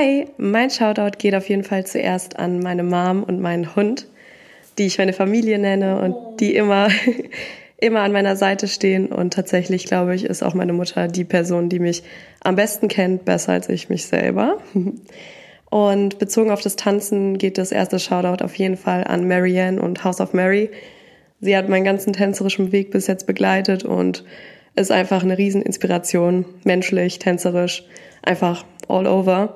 Hi, mein Shoutout geht auf jeden Fall zuerst an meine Mom und meinen Hund, die ich meine Familie nenne und die immer, immer an meiner Seite stehen. Und tatsächlich, glaube ich, ist auch meine Mutter die Person, die mich am besten kennt, besser als ich mich selber. Und bezogen auf das Tanzen geht das erste Shoutout auf jeden Fall an Marianne und House of Mary. Sie hat meinen ganzen tänzerischen Weg bis jetzt begleitet und ist einfach eine Rieseninspiration, menschlich, tänzerisch, einfach all over.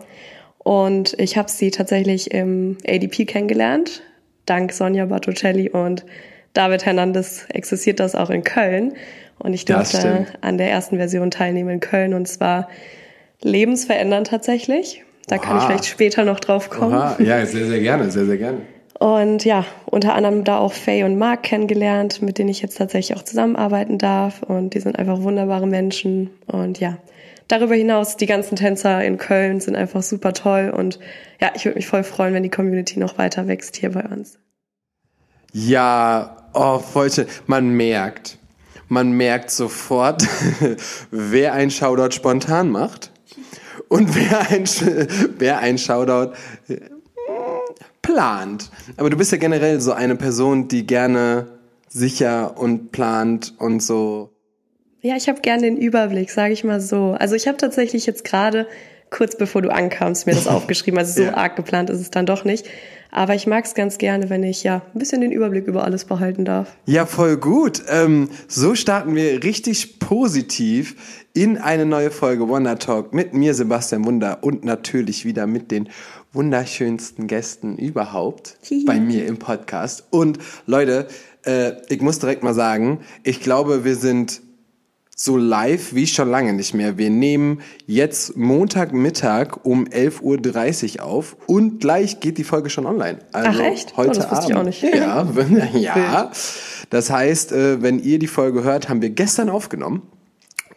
Und ich habe sie tatsächlich im ADP kennengelernt, dank Sonja Bartocelli und David Hernandez existiert das auch in Köln. Und ich durfte an der ersten Version teilnehmen in Köln und zwar lebensverändernd tatsächlich. Da Oha. kann ich vielleicht später noch drauf kommen. Oha. Ja, sehr, sehr gerne, sehr, sehr gerne. Und ja, unter anderem da auch Faye und Mark kennengelernt, mit denen ich jetzt tatsächlich auch zusammenarbeiten darf. Und die sind einfach wunderbare Menschen. Und ja, darüber hinaus, die ganzen Tänzer in Köln sind einfach super toll. Und ja, ich würde mich voll freuen, wenn die Community noch weiter wächst hier bei uns. Ja, oh, voll schön. Man merkt, man merkt sofort, wer ein Shoutout spontan macht und wer ein, wer ein Shoutout äh, plant. Aber du bist ja generell so eine Person, die gerne sicher und plant und so. Ja, ich habe gerne den Überblick, sage ich mal so. Also ich habe tatsächlich jetzt gerade kurz bevor du ankamst mir das aufgeschrieben. Also so ja. arg geplant ist es dann doch nicht. Aber ich mag es ganz gerne, wenn ich ja ein bisschen den Überblick über alles behalten darf. Ja, voll gut. Ähm, so starten wir richtig positiv in eine neue Folge Wonder Talk mit mir, Sebastian Wunder, und natürlich wieder mit den wunderschönsten Gästen überhaupt bei mir im Podcast. Und Leute, äh, ich muss direkt mal sagen, ich glaube, wir sind so live wie schon lange nicht mehr. Wir nehmen jetzt Montagmittag um 11.30 Uhr auf und gleich geht die Folge schon online. Also Ach echt? Heute oh, das Abend. ich auch nicht. Ja, ja. Das heißt, äh, wenn ihr die Folge hört, haben wir gestern aufgenommen.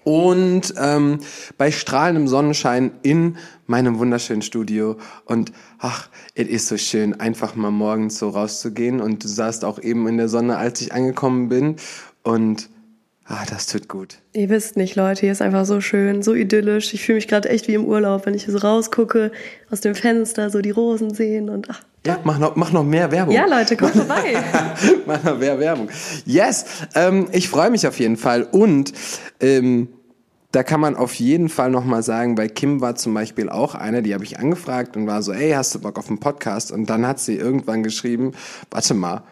Und ähm, bei strahlendem Sonnenschein in meinem wunderschönen Studio. Und ach, es ist so schön, einfach mal morgens so rauszugehen. Und du saßt auch eben in der Sonne, als ich angekommen bin. Und Ah, das tut gut. Ihr wisst nicht, Leute, hier ist einfach so schön, so idyllisch. Ich fühle mich gerade echt wie im Urlaub, wenn ich hier so rausgucke, aus dem Fenster so die Rosen sehen und ach. Ja, mach noch, mach noch mehr Werbung. Ja, Leute, kommt vorbei. mach noch mehr Werbung. Yes, ähm, ich freue mich auf jeden Fall. Und ähm, da kann man auf jeden Fall nochmal sagen, bei Kim war zum Beispiel auch eine, die habe ich angefragt und war so, ey, hast du Bock auf einen Podcast? Und dann hat sie irgendwann geschrieben, warte mal,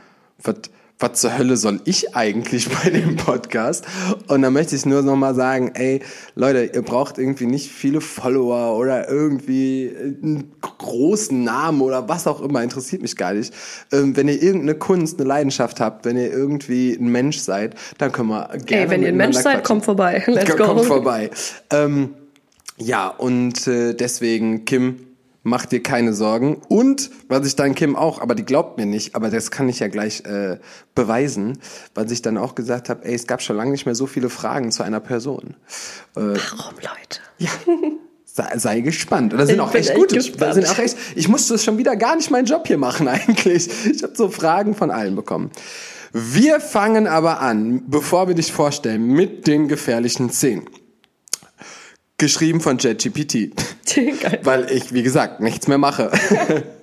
was was zur Hölle soll ich eigentlich bei dem Podcast? Und da möchte ich nur noch mal sagen, ey, Leute, ihr braucht irgendwie nicht viele Follower oder irgendwie einen großen Namen oder was auch immer, interessiert mich gar nicht. Ähm, wenn ihr irgendeine Kunst, eine Leidenschaft habt, wenn ihr irgendwie ein Mensch seid, dann können wir gerne Ey, wenn ihr ein Mensch seid, kommt vorbei. Let's go. Kommt vorbei. Ähm, ja, und äh, deswegen, Kim, mach dir keine Sorgen. Und was ich dann Kim auch, aber die glaubt mir nicht, aber das kann ich ja gleich äh, beweisen, weil ich dann auch gesagt habe, ey, es gab schon lange nicht mehr so viele Fragen zu einer Person. Äh, Warum, Leute? Ja. Sei, sei gespannt. Und das sind ich auch echt gute. Das sind auch echt, ich musste schon wieder gar nicht meinen Job hier machen eigentlich. Ich habe so Fragen von allen bekommen. Wir fangen aber an, bevor wir dich vorstellen, mit den gefährlichen Szenen. Geschrieben von JetGPT. Weil ich, wie gesagt, nichts mehr mache.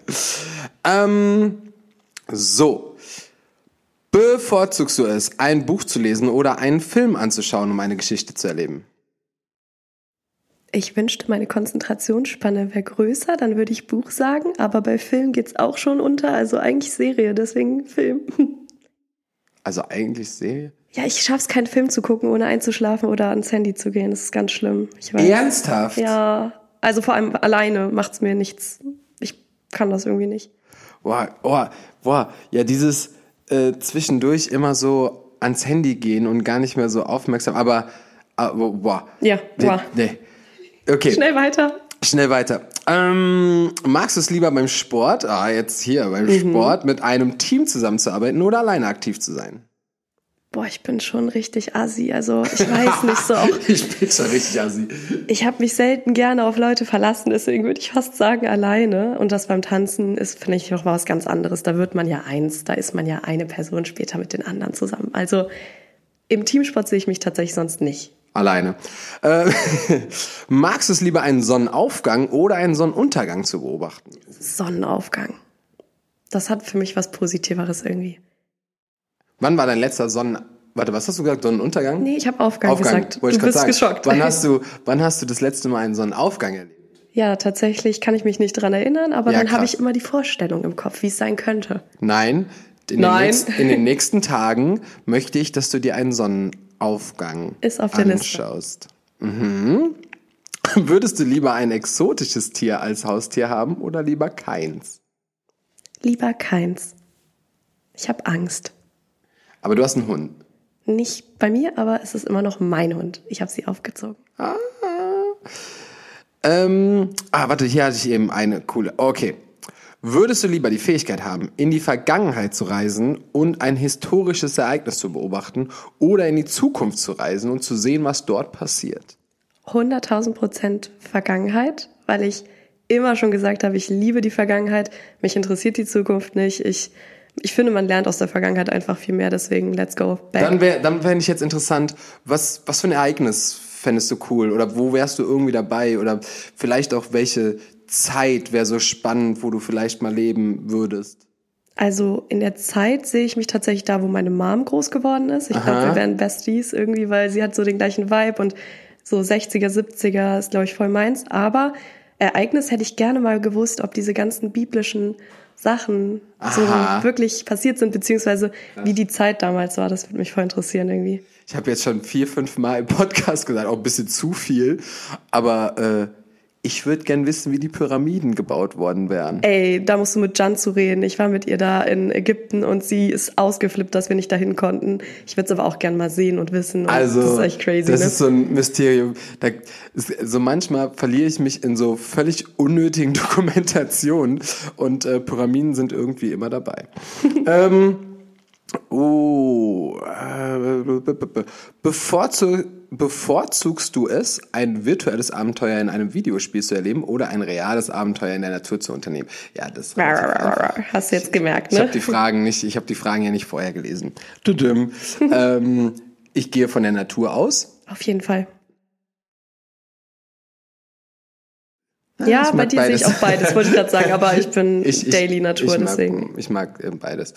ähm, so. Bevorzugst du es, ein Buch zu lesen oder einen Film anzuschauen, um eine Geschichte zu erleben? Ich wünschte, meine Konzentrationsspanne wäre größer, dann würde ich Buch sagen, aber bei Film geht es auch schon unter, also eigentlich Serie, deswegen Film. Also eigentlich Serie? Ja, ich schaff's keinen Film zu gucken, ohne einzuschlafen oder ans Handy zu gehen. Das ist ganz schlimm. Ich weiß. Ernsthaft? Ja. Also vor allem alleine macht's mir nichts. Ich kann das irgendwie nicht. Boah, boah, boah. Ja, dieses äh, zwischendurch immer so ans Handy gehen und gar nicht mehr so aufmerksam. Aber, äh, boah. Ja, boah. Nee. Okay. Schnell weiter. Schnell weiter. Ähm, magst du es lieber beim Sport, ah, jetzt hier beim mhm. Sport, mit einem Team zusammenzuarbeiten oder alleine aktiv zu sein? Boah, ich bin schon richtig assi. Also ich weiß nicht so. Auch, ich bin schon richtig assi. Ich habe mich selten gerne auf Leute verlassen, deswegen würde ich fast sagen alleine. Und das beim Tanzen ist, finde ich, noch was ganz anderes. Da wird man ja eins, da ist man ja eine Person später mit den anderen zusammen. Also im Teamsport sehe ich mich tatsächlich sonst nicht. Alleine. Äh, magst du es lieber einen Sonnenaufgang oder einen Sonnenuntergang zu beobachten? Sonnenaufgang. Das hat für mich was Positiveres irgendwie. Wann war dein letzter Sonnen... Warte, was hast du gesagt? Sonnenuntergang? Nee, ich habe Aufgang, Aufgang, gesagt. Du bist sagen. geschockt. Wann hast, du, wann hast du das letzte Mal einen Sonnenaufgang erlebt? Ja, tatsächlich kann ich mich nicht dran erinnern, aber ja, dann habe ich immer die Vorstellung im Kopf, wie es sein könnte. Nein, in, Nein. Den nächsten, in den nächsten Tagen möchte ich, dass du dir einen Sonnenaufgang Ist auf der anschaust. Liste. Mhm. Würdest du lieber ein exotisches Tier als Haustier haben oder lieber keins? Lieber keins. Ich habe Angst. Aber du hast einen Hund. Nicht bei mir, aber es ist immer noch mein Hund. Ich habe sie aufgezogen. Ah. Ähm, ah, warte, hier hatte ich eben eine coole. Okay. Würdest du lieber die Fähigkeit haben, in die Vergangenheit zu reisen und ein historisches Ereignis zu beobachten oder in die Zukunft zu reisen und zu sehen, was dort passiert? 100.000 Prozent Vergangenheit, weil ich immer schon gesagt habe, ich liebe die Vergangenheit, mich interessiert die Zukunft nicht. Ich, ich finde, man lernt aus der Vergangenheit einfach viel mehr, deswegen let's go back. Dann wäre dann fände ich jetzt interessant, was, was für ein Ereignis fändest du cool oder wo wärst du irgendwie dabei oder vielleicht auch welche Zeit wäre so spannend, wo du vielleicht mal leben würdest? Also in der Zeit sehe ich mich tatsächlich da, wo meine Mom groß geworden ist. Ich glaube, wir wären Besties irgendwie, weil sie hat so den gleichen Vibe und so 60er, 70er ist, glaube ich, voll meins. Aber Ereignis hätte ich gerne mal gewusst, ob diese ganzen biblischen Sachen Aha. so wirklich passiert sind, beziehungsweise wie die Zeit damals war. Das würde mich voll interessieren irgendwie. Ich habe jetzt schon vier, fünf Mal im Podcast gesagt, auch ein bisschen zu viel, aber äh, ich würde gern wissen, wie die Pyramiden gebaut worden wären. Ey, da musst du mit Jan zu reden. Ich war mit ihr da in Ägypten und sie ist ausgeflippt, dass wir nicht dahin konnten. Ich würde es aber auch gern mal sehen und wissen. Und also, das ist echt crazy. Das ne? ist so ein Mysterium. Da, so manchmal verliere ich mich in so völlig unnötigen Dokumentationen und äh, Pyramiden sind irgendwie immer dabei. ähm, oh, äh, bevorzugt bevorzugst du es, ein virtuelles Abenteuer in einem Videospiel zu erleben oder ein reales Abenteuer in der Natur zu unternehmen? Ja, das hast du jetzt gemerkt, ne? Ich habe die Fragen nicht, ich habe die Fragen ja nicht vorher gelesen. ähm, ich gehe von der Natur aus. Auf jeden Fall. Ja, bei dir beides. sehe ich auch beides, wollte ich gerade sagen, aber ich bin ich, Daily Natur, ich mag, deswegen. Ich mag äh, beides.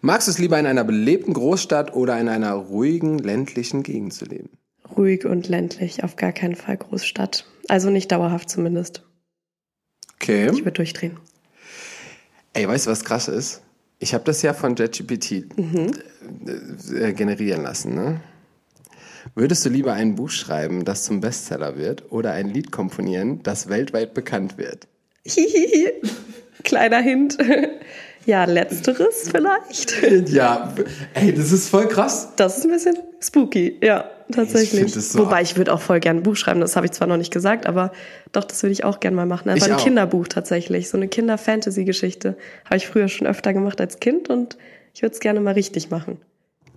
Magst du es lieber in einer belebten Großstadt oder in einer ruhigen ländlichen Gegend zu leben? Ruhig und ländlich, auf gar keinen Fall Großstadt. Also nicht dauerhaft zumindest. Okay. Ich würde durchdrehen. Ey, weißt du, was krass ist? Ich habe das ja von JetGPT mhm. Äh, generieren lassen. Ne? Würdest du lieber ein Buch schreiben, das zum Bestseller wird, oder ein Lied komponieren, das weltweit bekannt wird? Hihihi. Kleiner Hint. Ja, letzteres vielleicht. Ja, ey, das ist voll krass. Das ist ein bisschen spooky, ja, tatsächlich. Ich so Wobei ich würde auch voll gerne ein Buch schreiben, das habe ich zwar noch nicht gesagt, aber doch, das würde ich auch gerne mal machen. Einfach ich ein auch. Kinderbuch tatsächlich, so eine Kinder-Fantasy-Geschichte. Habe ich früher schon öfter gemacht als Kind und ich würde es gerne mal richtig machen.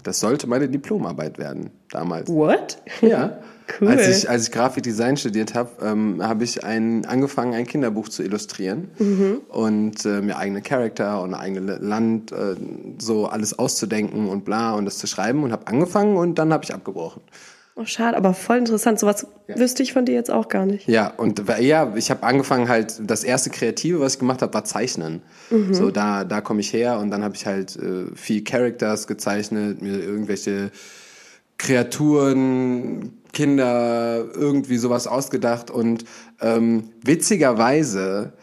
Das sollte meine Diplomarbeit werden, damals. What? Ja. Cool. Als ich, als ich Grafikdesign studiert habe, ähm, habe ich ein, angefangen, ein Kinderbuch zu illustrieren mhm. und äh, mir eigene Charakter und eigene Land, äh, so alles auszudenken und bla und das zu schreiben und habe angefangen und dann habe ich abgebrochen. Oh, schade, aber voll interessant. Sowas ja. wüsste ich von dir jetzt auch gar nicht. Ja, und ja, ich habe angefangen halt, das erste Kreative, was ich gemacht habe, war Zeichnen. Mhm. So, da, da komme ich her und dann habe ich halt äh, viel Characters gezeichnet, mir irgendwelche Kreaturen, Kinder irgendwie sowas ausgedacht und ähm, witzigerweise,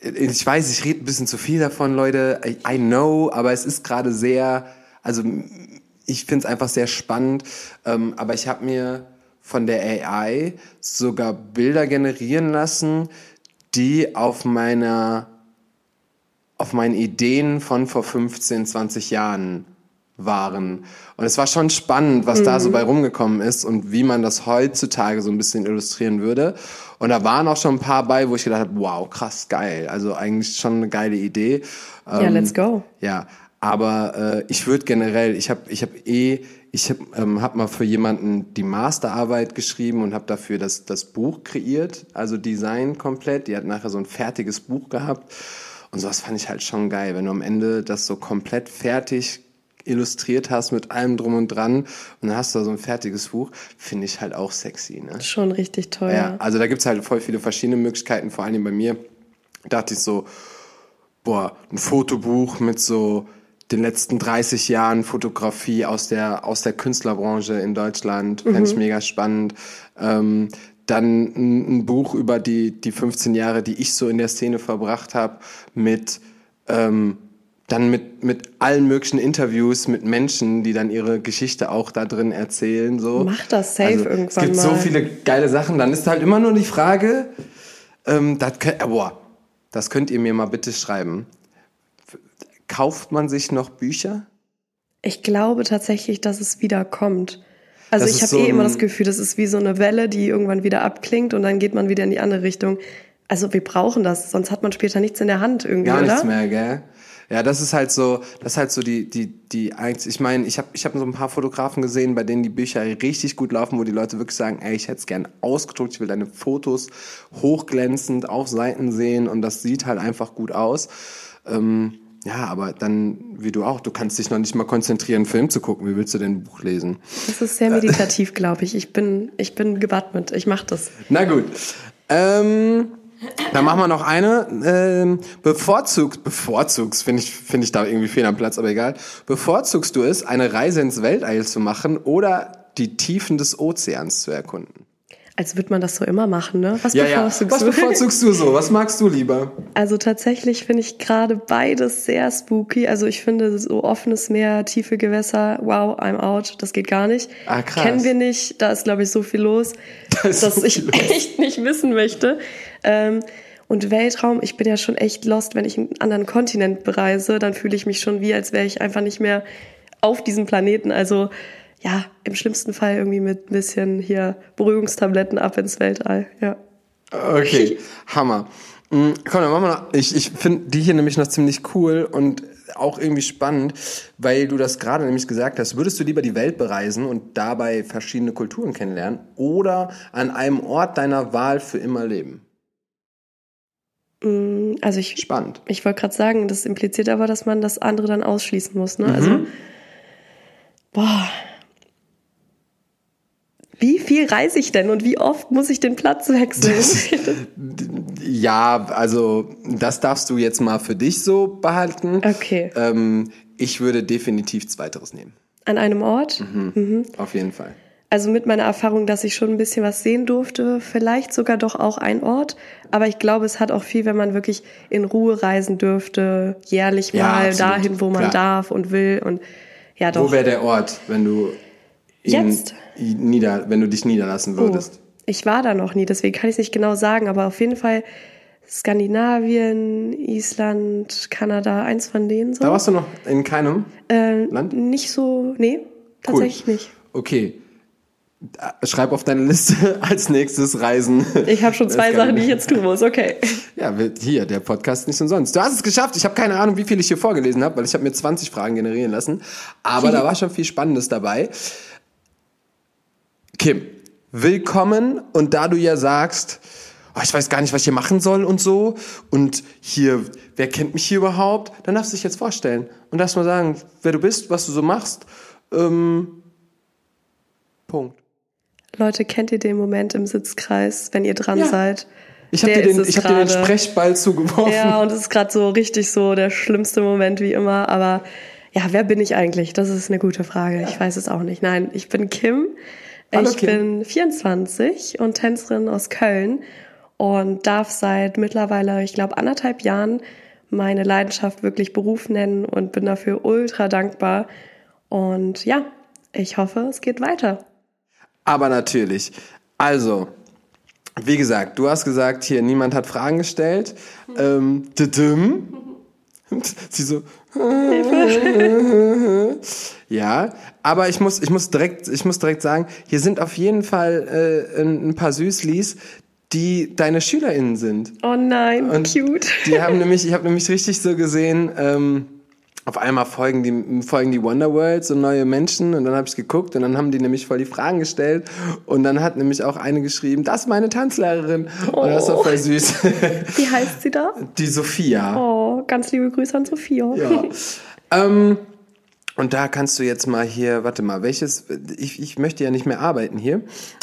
ich weiß, ich rede ein bisschen zu viel davon, Leute, I, I know, aber es ist gerade sehr, also ich finde es einfach sehr spannend, ähm, aber ich habe mir von der AI sogar Bilder generieren lassen, die auf meiner auf meinen Ideen von vor 15, 20 Jahren waren. Und es war schon spannend, was mhm. da so mhm. bei rumgekommen ist und wie man das heutzutage so ein bisschen illustrieren würde. Und da waren auch schon ein paar bei, wo ich gedacht habe, wow, krass, geil. Also eigentlich schon eine geile Idee. Ja, ähm, let's go. Ja, aber äh, ich würde generell, ich habe ich hab eh, ich habe ähm, hab mal für jemanden die Masterarbeit geschrieben und habe dafür das, das Buch kreiert, also Design komplett. Die hat nachher so ein fertiges Buch gehabt. Und sowas fand ich halt schon geil, wenn du am Ende das so komplett fertig illustriert hast mit allem drum und dran und dann hast du da so ein fertiges Buch, finde ich halt auch sexy. Ne? Schon richtig toll. Ja, also da gibt's halt voll viele verschiedene Möglichkeiten, vor allem bei mir dachte ich so, boah, ein Fotobuch mit so den letzten 30 Jahren Fotografie aus der, aus der Künstlerbranche in Deutschland, fände ich mega spannend. Ähm, dann ein, ein Buch über die, die 15 Jahre, die ich so in der Szene verbracht habe, mit ähm, dann mit, mit allen möglichen Interviews mit Menschen, die dann ihre Geschichte auch da drin erzählen. So. Mach das safe also, irgendwann Es gibt mal. so viele geile Sachen. Dann ist halt immer nur die Frage, ähm, das, könnt, äh, boah, das könnt ihr mir mal bitte schreiben. Kauft man sich noch Bücher? Ich glaube tatsächlich, dass es wieder kommt. Also Das ich habe so eh immer das Gefühl, das ist wie so eine Welle, die irgendwann wieder abklingt und dann geht man wieder in die andere Richtung. Also wir brauchen das, sonst hat man später nichts in der Hand irgendwie, Gar oder? nichts mehr, gell? Ja, das ist halt so, das ist halt so die, die, die, eins- ich meine, ich habe ich hab so ein paar Fotografen gesehen, bei denen die Bücher richtig gut laufen, wo die Leute wirklich sagen, ey, ich hätte es gern ausgedruckt, ich will deine Fotos hochglänzend auf Seiten sehen und das sieht halt einfach gut aus. Ähm, ja, aber dann, wie du auch, du kannst dich noch nicht mal konzentrieren, einen Film zu gucken. Wie willst du denn ein Buch lesen? Das ist sehr meditativ, glaube ich. Ich bin, ich bin gewappnet. Ich mache das. Na gut. Ähm, dann machen wir noch eine. Ähm, bevorzugst, bevorzugst, finde ich, finde ich da irgendwie fehl am Platz, aber egal. Bevorzugst du es, eine Reise ins Weltall zu machen oder die Tiefen des Ozeans zu erkunden? Als würde man das so immer machen, ne? Was Ja, ja. bevorzugst Was du? bevorzugst du so? Was magst du lieber? Also tatsächlich finde ich gerade beides sehr spooky. Also ich finde so offenes Meer, tiefe Gewässer, wow, I'm out, das geht gar nicht. Ah, krass. Kennen wir nicht, da ist glaube ich so viel los, Da dass so ich viel los. echt nicht wissen möchte. Ähm, und Weltraum, ich bin ja schon echt lost, wenn ich einen anderen Kontinent bereise, dann fühle ich mich schon wie, als wäre ich einfach nicht mehr auf diesem Planeten. Also ja, im schlimmsten Fall irgendwie mit ein bisschen hier Beruhigungstabletten ab ins Weltall. Ja. Okay, Hammer. Mm, Komm, dann machen wir noch. Ich, ich finde die hier nämlich noch ziemlich cool und auch irgendwie spannend, weil du das gerade nämlich gesagt hast. Würdest du lieber die Welt bereisen und dabei verschiedene Kulturen kennenlernen oder an einem Ort deiner Wahl für immer leben? Mm, Also ich Spannend. Ich wollte gerade sagen, das impliziert aber, dass man das andere dann ausschließen muss. Ne? Mhm. Also, boah. Wie viel reise ich denn und wie oft muss ich den Platz wechseln? Ja, also das darfst du jetzt mal für dich so behalten. Okay. Ähm, ich würde definitiv Zweiteres nehmen. An einem Ort? Mhm. Auf jeden Fall. Also mit meiner Erfahrung, dass ich schon ein bisschen was sehen durfte, vielleicht sogar doch auch ein Ort. Aber ich glaube, es hat auch viel, wenn man wirklich in Ruhe reisen dürfte, jährlich Ja, mal absolut. dahin, wo man Klar. darf und will. Und ja, doch. Wo wäre der Ort, wenn du Jetzt? nieder, wenn du dich niederlassen würdest? Oh, ich war da noch nie, deswegen kann ich es nicht genau sagen, aber auf jeden Fall Skandinavien, Island, Kanada, eins von denen so. Da warst du noch in keinem äh, Land? Nicht so, nee, tatsächlich nicht. Okay. Schreib auf deine Liste als nächstes Reisen. Ich habe schon zwei Sachen, die ich jetzt tun muss, okay. Ja, hier, der Podcast nicht umsonst. Du hast es geschafft. Ich habe keine Ahnung, wie viel ich hier vorgelesen habe, weil ich habe mir 20 Fragen generieren lassen. Aber da war schon viel Spannendes dabei. Kim, willkommen. Und da du ja sagst, oh, ich weiß gar nicht, was ich hier machen soll und so. Und hier, wer kennt mich hier überhaupt? Dann darfst du dich jetzt vorstellen. Und darfst mal sagen, wer du bist, was du so machst. Ähm, Punkt. Leute, kennt ihr den Moment im Sitzkreis, wenn ihr dran Ja. seid? Ich habe dir, den, ich hab dir den. Sprechball zugeworfen. Ja, und es ist gerade so richtig so der schlimmste Moment wie immer. Aber ja, wer bin ich eigentlich? Das ist eine gute Frage. Ich weiß es auch nicht. Nein, ich bin Kim. Hallo, ich Kim. bin 24 und Tänzerin aus Köln und darf seit mittlerweile, ich glaube, anderthalb Jahren meine Leidenschaft wirklich Beruf nennen und bin dafür ultra dankbar. Und ja, ich hoffe, es geht weiter. Aber natürlich. Also, wie gesagt, du hast gesagt, hier, niemand hat Fragen gestellt. Ähm. Sie so. Ja, aber ich muss, ich muss direkt, ich muss direkt sagen, hier sind auf jeden Fall äh, ein paar Süßlis, die deine SchülerInnen sind. Oh nein, cute. Die haben nämlich, ich habe nämlich richtig so gesehen, ähm, auf einmal folgen die, folgen die Wonderworld, so neue Menschen und dann habe ich geguckt und dann haben die nämlich voll die Fragen gestellt und dann hat nämlich auch eine geschrieben, das ist meine Tanzlehrerin und das war voll süß. Wie heißt sie da? Die Sophia. Oh, ganz liebe Grüße an Sophia. Ja. ähm, Und da kannst du jetzt mal hier, warte mal, welches, ich, ich möchte ja nicht mehr arbeiten hier.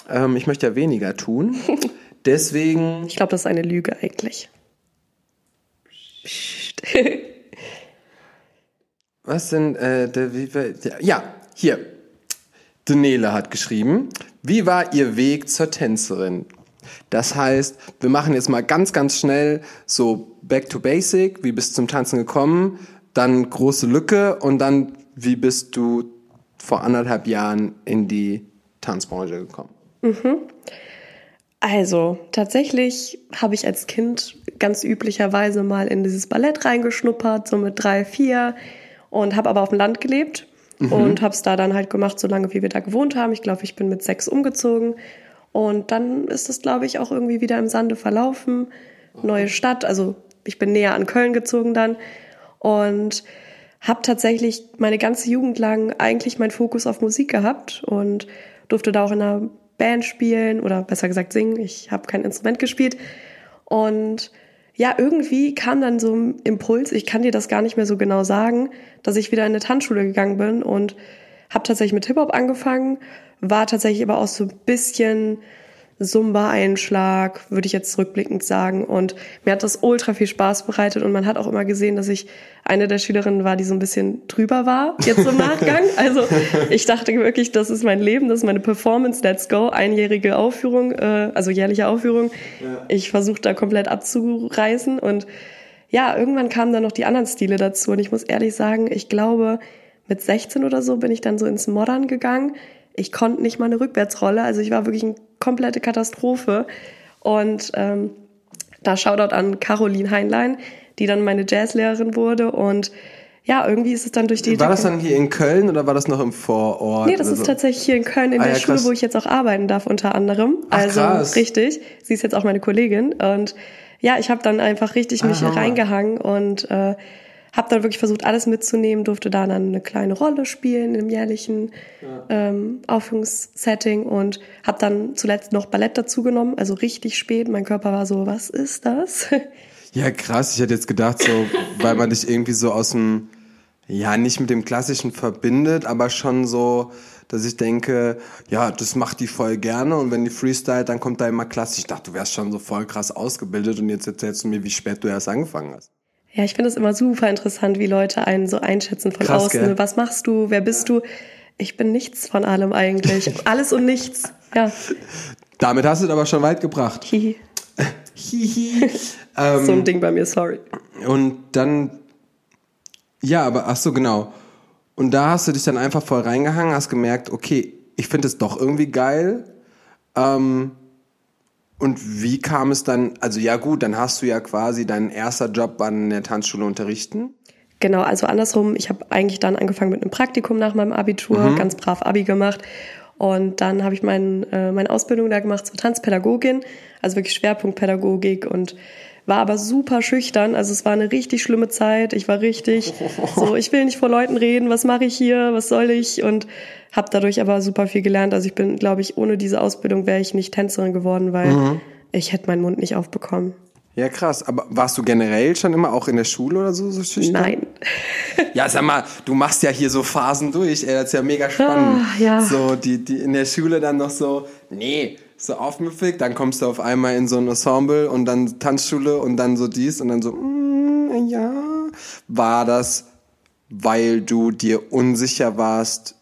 Ähm, ich möchte ja weniger tun. Deswegen. Ich glaube, das ist eine Lüge eigentlich. Psst. Was sind, äh, der, wie, ja, hier. Denele hat geschrieben, wie war Ihr Weg zur Tänzerin? Das heißt, wir machen jetzt mal ganz, ganz schnell so back to basic. Wie bist du zum Tanzen gekommen? Dann große Lücke und dann, wie bist du vor anderthalb Jahren in die Tanzbranche gekommen? Mhm. Also, tatsächlich habe ich als Kind ganz üblicherweise mal in dieses Ballett reingeschnuppert, so mit drei, vier, und habe aber auf dem Land gelebt mhm. und habe es da dann halt gemacht, so lange wie wir da gewohnt haben. Ich glaube, ich bin mit sechs umgezogen und dann ist es, glaube ich, auch irgendwie wieder im Sande verlaufen. Neue Stadt, also ich bin näher an Köln gezogen dann und habe tatsächlich meine ganze Jugend lang eigentlich meinen Fokus auf Musik gehabt und durfte da auch in einer Band spielen oder besser gesagt singen. Ich habe kein Instrument gespielt. Und ja, irgendwie kam dann so ein Impuls, ich kann dir das gar nicht mehr so genau sagen, dass ich wieder in eine Tanzschule gegangen bin und habe tatsächlich mit Hip-Hop angefangen, war tatsächlich aber auch so ein bisschen Zumba-Einschlag, würde ich jetzt rückblickend sagen. Und mir hat das ultra viel Spaß bereitet und man hat auch immer gesehen, dass ich eine der Schülerinnen war, die so ein bisschen drüber war, jetzt im Nachgang. Also ich dachte wirklich, das ist mein Leben, das ist meine Performance, let's go, einjährige Aufführung, äh, also jährliche Aufführung. Ja. Ich versuche da komplett abzureißen und ja, irgendwann kamen dann noch die anderen Stile dazu und ich muss ehrlich sagen, ich glaube, mit 16 oder so bin ich dann so ins Modern gegangen ich konnte nicht mal eine Rückwärtsrolle. Also ich war wirklich eine komplette Katastrophe. Und ähm, da Shoutout an Caroline Heinlein, die dann meine Jazzlehrerin wurde. Und ja, irgendwie ist es dann durch die. War das dann hier in Köln oder war das noch im Vorort? Nee, das ist so? tatsächlich hier in Köln in ah, der ja, Schule, wo ich jetzt auch arbeiten darf, unter anderem. Ach, also krass. richtig. Sie ist jetzt auch meine Kollegin. Und ja, ich habe dann einfach richtig mich Aha. reingehangen und äh, habe dann wirklich versucht, alles mitzunehmen, durfte da dann eine kleine Rolle spielen im jährlichen ja. ähm, Aufführungssetting und habe dann zuletzt noch Ballett dazugenommen, also richtig spät. Mein Körper war so, was ist das? Ja, krass. Ich hätte jetzt gedacht, so, weil man dich irgendwie so aus dem, ja, nicht mit dem Klassischen verbindet, aber schon so, dass ich denke, ja, das macht die voll gerne und wenn die Freestyle, dann kommt da immer klassisch. Ich dachte, du wärst schon so voll krass ausgebildet und jetzt erzählst du mir, wie spät du erst angefangen hast. Ja, ich finde es immer super interessant, wie Leute einen so einschätzen von Krass, außen. Gell? Was machst du? Wer bist du? Ich bin nichts von allem eigentlich. Alles und nichts. Ja. Damit hast du es aber schon weit gebracht. Hihi. Hihi. ähm, so ein Ding bei mir, sorry. Und dann, ja, aber ach so, genau. Und da hast du dich dann einfach voll reingehangen, hast gemerkt, okay, ich finde es doch irgendwie geil. Ähm, und wie kam es dann, also ja gut, dann hast du ja quasi dein erster Job an der Tanzschule unterrichten. Genau, also andersrum, ich habe eigentlich dann angefangen mit einem Praktikum nach meinem Abitur, mhm. ganz brav Abi gemacht. Und dann habe ich mein, äh, meine Ausbildung da gemacht zur Tanzpädagogin, also wirklich Schwerpunktpädagogik und war aber super schüchtern. Also es war eine richtig schlimme Zeit. Ich war richtig so, ich will nicht vor Leuten reden, was mache ich hier, was soll ich? Und habe dadurch aber super viel gelernt. Also ich bin, glaube ich, ohne diese Ausbildung wäre ich nicht Tänzerin geworden, weil mhm. ich hätte meinen Mund nicht aufbekommen. Ja, krass. Aber warst du generell schon immer auch in der Schule oder so, so schüchtern? Nein. ja, sag mal, du machst ja hier so Phasen durch, ey, das ist ja mega spannend. Ah, ja. So, die, die in der Schule dann noch so, nee, so aufmüffig, dann kommst du auf einmal in so ein Ensemble und dann Tanzschule und dann so dies und dann so, mm, ja. War das, weil du dir unsicher warst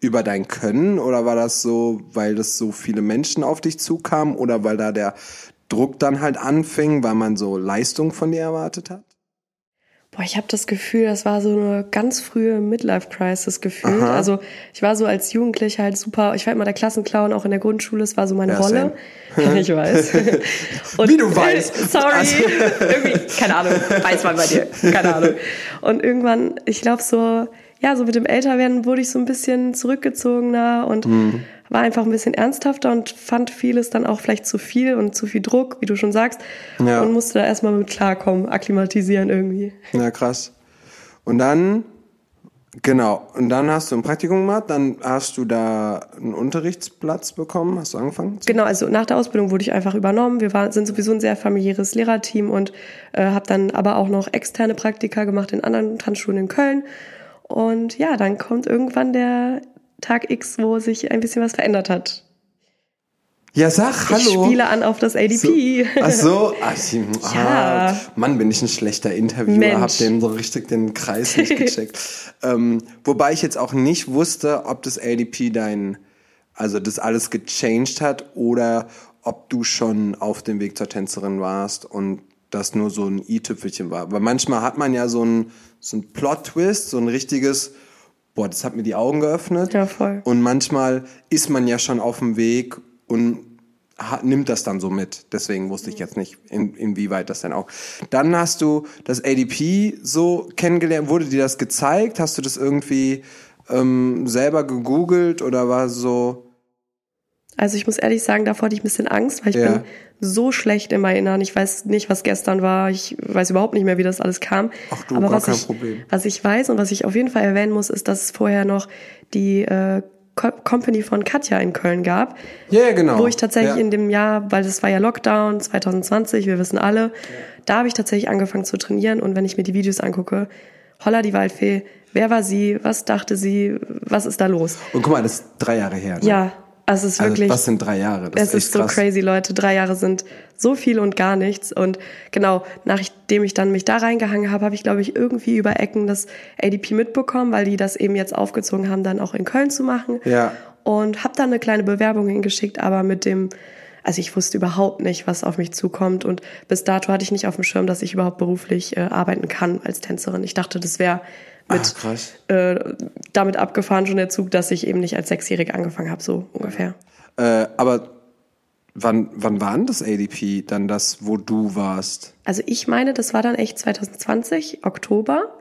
über dein Können oder war das so, weil das so viele Menschen auf dich zukamen oder weil da der Druck dann halt anfing, weil man so Leistung von dir erwartet hat? Boah, ich habe das Gefühl, das war so eine ganz frühe Midlife-Crisis gefühlt. Aha. Also ich war so als Jugendliche halt super, ich war immer der Klassenclown, auch in der Grundschule, es war so meine ja, Rolle. ich weiß. Und, Wie du weißt. Sorry. Also. Irgendwie, keine Ahnung, weiß man bei dir. Keine Ahnung. Und irgendwann, ich glaube so, ja, so mit dem Älterwerden wurde ich so ein bisschen zurückgezogener und mhm. War einfach ein bisschen ernsthafter und fand vieles dann auch vielleicht zu viel und zu viel Druck, wie du schon sagst. Ja. Und musste da erstmal mit klarkommen, akklimatisieren irgendwie. Ja, krass. Und dann, genau, und dann hast du ein Praktikum gemacht, dann hast du da einen Unterrichtsplatz bekommen, hast du angefangen? Genau, also nach der Ausbildung wurde ich einfach übernommen. Wir waren, sind sowieso ein sehr familiäres Lehrerteam und äh, habe dann aber auch noch externe Praktika gemacht in anderen Tanzschulen in Köln Und ja, dann kommt irgendwann der Tag X, wo sich ein bisschen was verändert hat. Ja, sag, hallo. Ich spiele an auf das ADP. So, ach so, ach, ich, Ja. ah, Mann, bin ich ein schlechter Interviewer, Mensch. hab den so richtig den Kreis nicht gecheckt. ähm, wobei ich jetzt auch nicht wusste, ob das ADP dein, also das alles gechanged hat oder ob du schon auf dem Weg zur Tänzerin warst und das nur so ein i-Tüpfelchen war. Weil manchmal hat man ja so ein, so ein Plot-Twist, so ein richtiges, boah, das hat mir die Augen geöffnet. Ja, voll. Und manchmal ist man ja schon auf dem Weg und hat, nimmt das dann so mit. Deswegen wusste ich jetzt nicht, in, inwieweit das denn auch. Dann hast du das ADP so kennengelernt. Wurde dir das gezeigt? Hast du das irgendwie ähm, selber gegoogelt oder war so? Also ich muss ehrlich sagen, davor hatte ich ein bisschen Angst, weil ich Ja. bin so schlecht im Erinnern. Ich weiß nicht, was gestern war. Ich weiß überhaupt nicht mehr, wie das alles kam. Ach du, Aber gar was kein ich, Problem. Was ich weiß und was ich auf jeden Fall erwähnen muss, ist, dass es vorher noch die äh, Co Company von Katja in Köln gab. Ja, ja, genau. Wo ich tatsächlich Ja. in dem Jahr, weil das war ja Lockdown 2020, wir wissen alle, da habe ich tatsächlich angefangen zu trainieren und wenn ich mir die Videos angucke, holla die Waldfee, wer war sie, was dachte sie, was ist da los? Und guck mal, das ist drei Jahre her. Ne? Ja, also es ist Also, wirklich. was sind drei Jahre? Das es ist ist so crazy, Leute. Drei Jahre sind so viel und gar nichts. Und genau, nachdem ich dann mich da reingehangen habe, habe ich, glaube ich, irgendwie über Ecken das ADP mitbekommen, weil die das eben jetzt aufgezogen haben, dann auch in Köln zu machen. Ja. Und habe dann eine kleine Bewerbung hingeschickt, aber mit dem, also ich wusste überhaupt nicht, was auf mich zukommt. Und bis dato hatte ich nicht auf dem Schirm, dass ich überhaupt beruflich äh, arbeiten kann als Tänzerin. Ich dachte, das wäre mit Ah, äh, damit abgefahren schon der Zug, dass ich eben nicht als Sechsjährige angefangen habe, so ungefähr. Äh, aber wann, wann war denn das ADP dann das, wo du warst? Also ich meine, das war dann echt 2020, Oktober.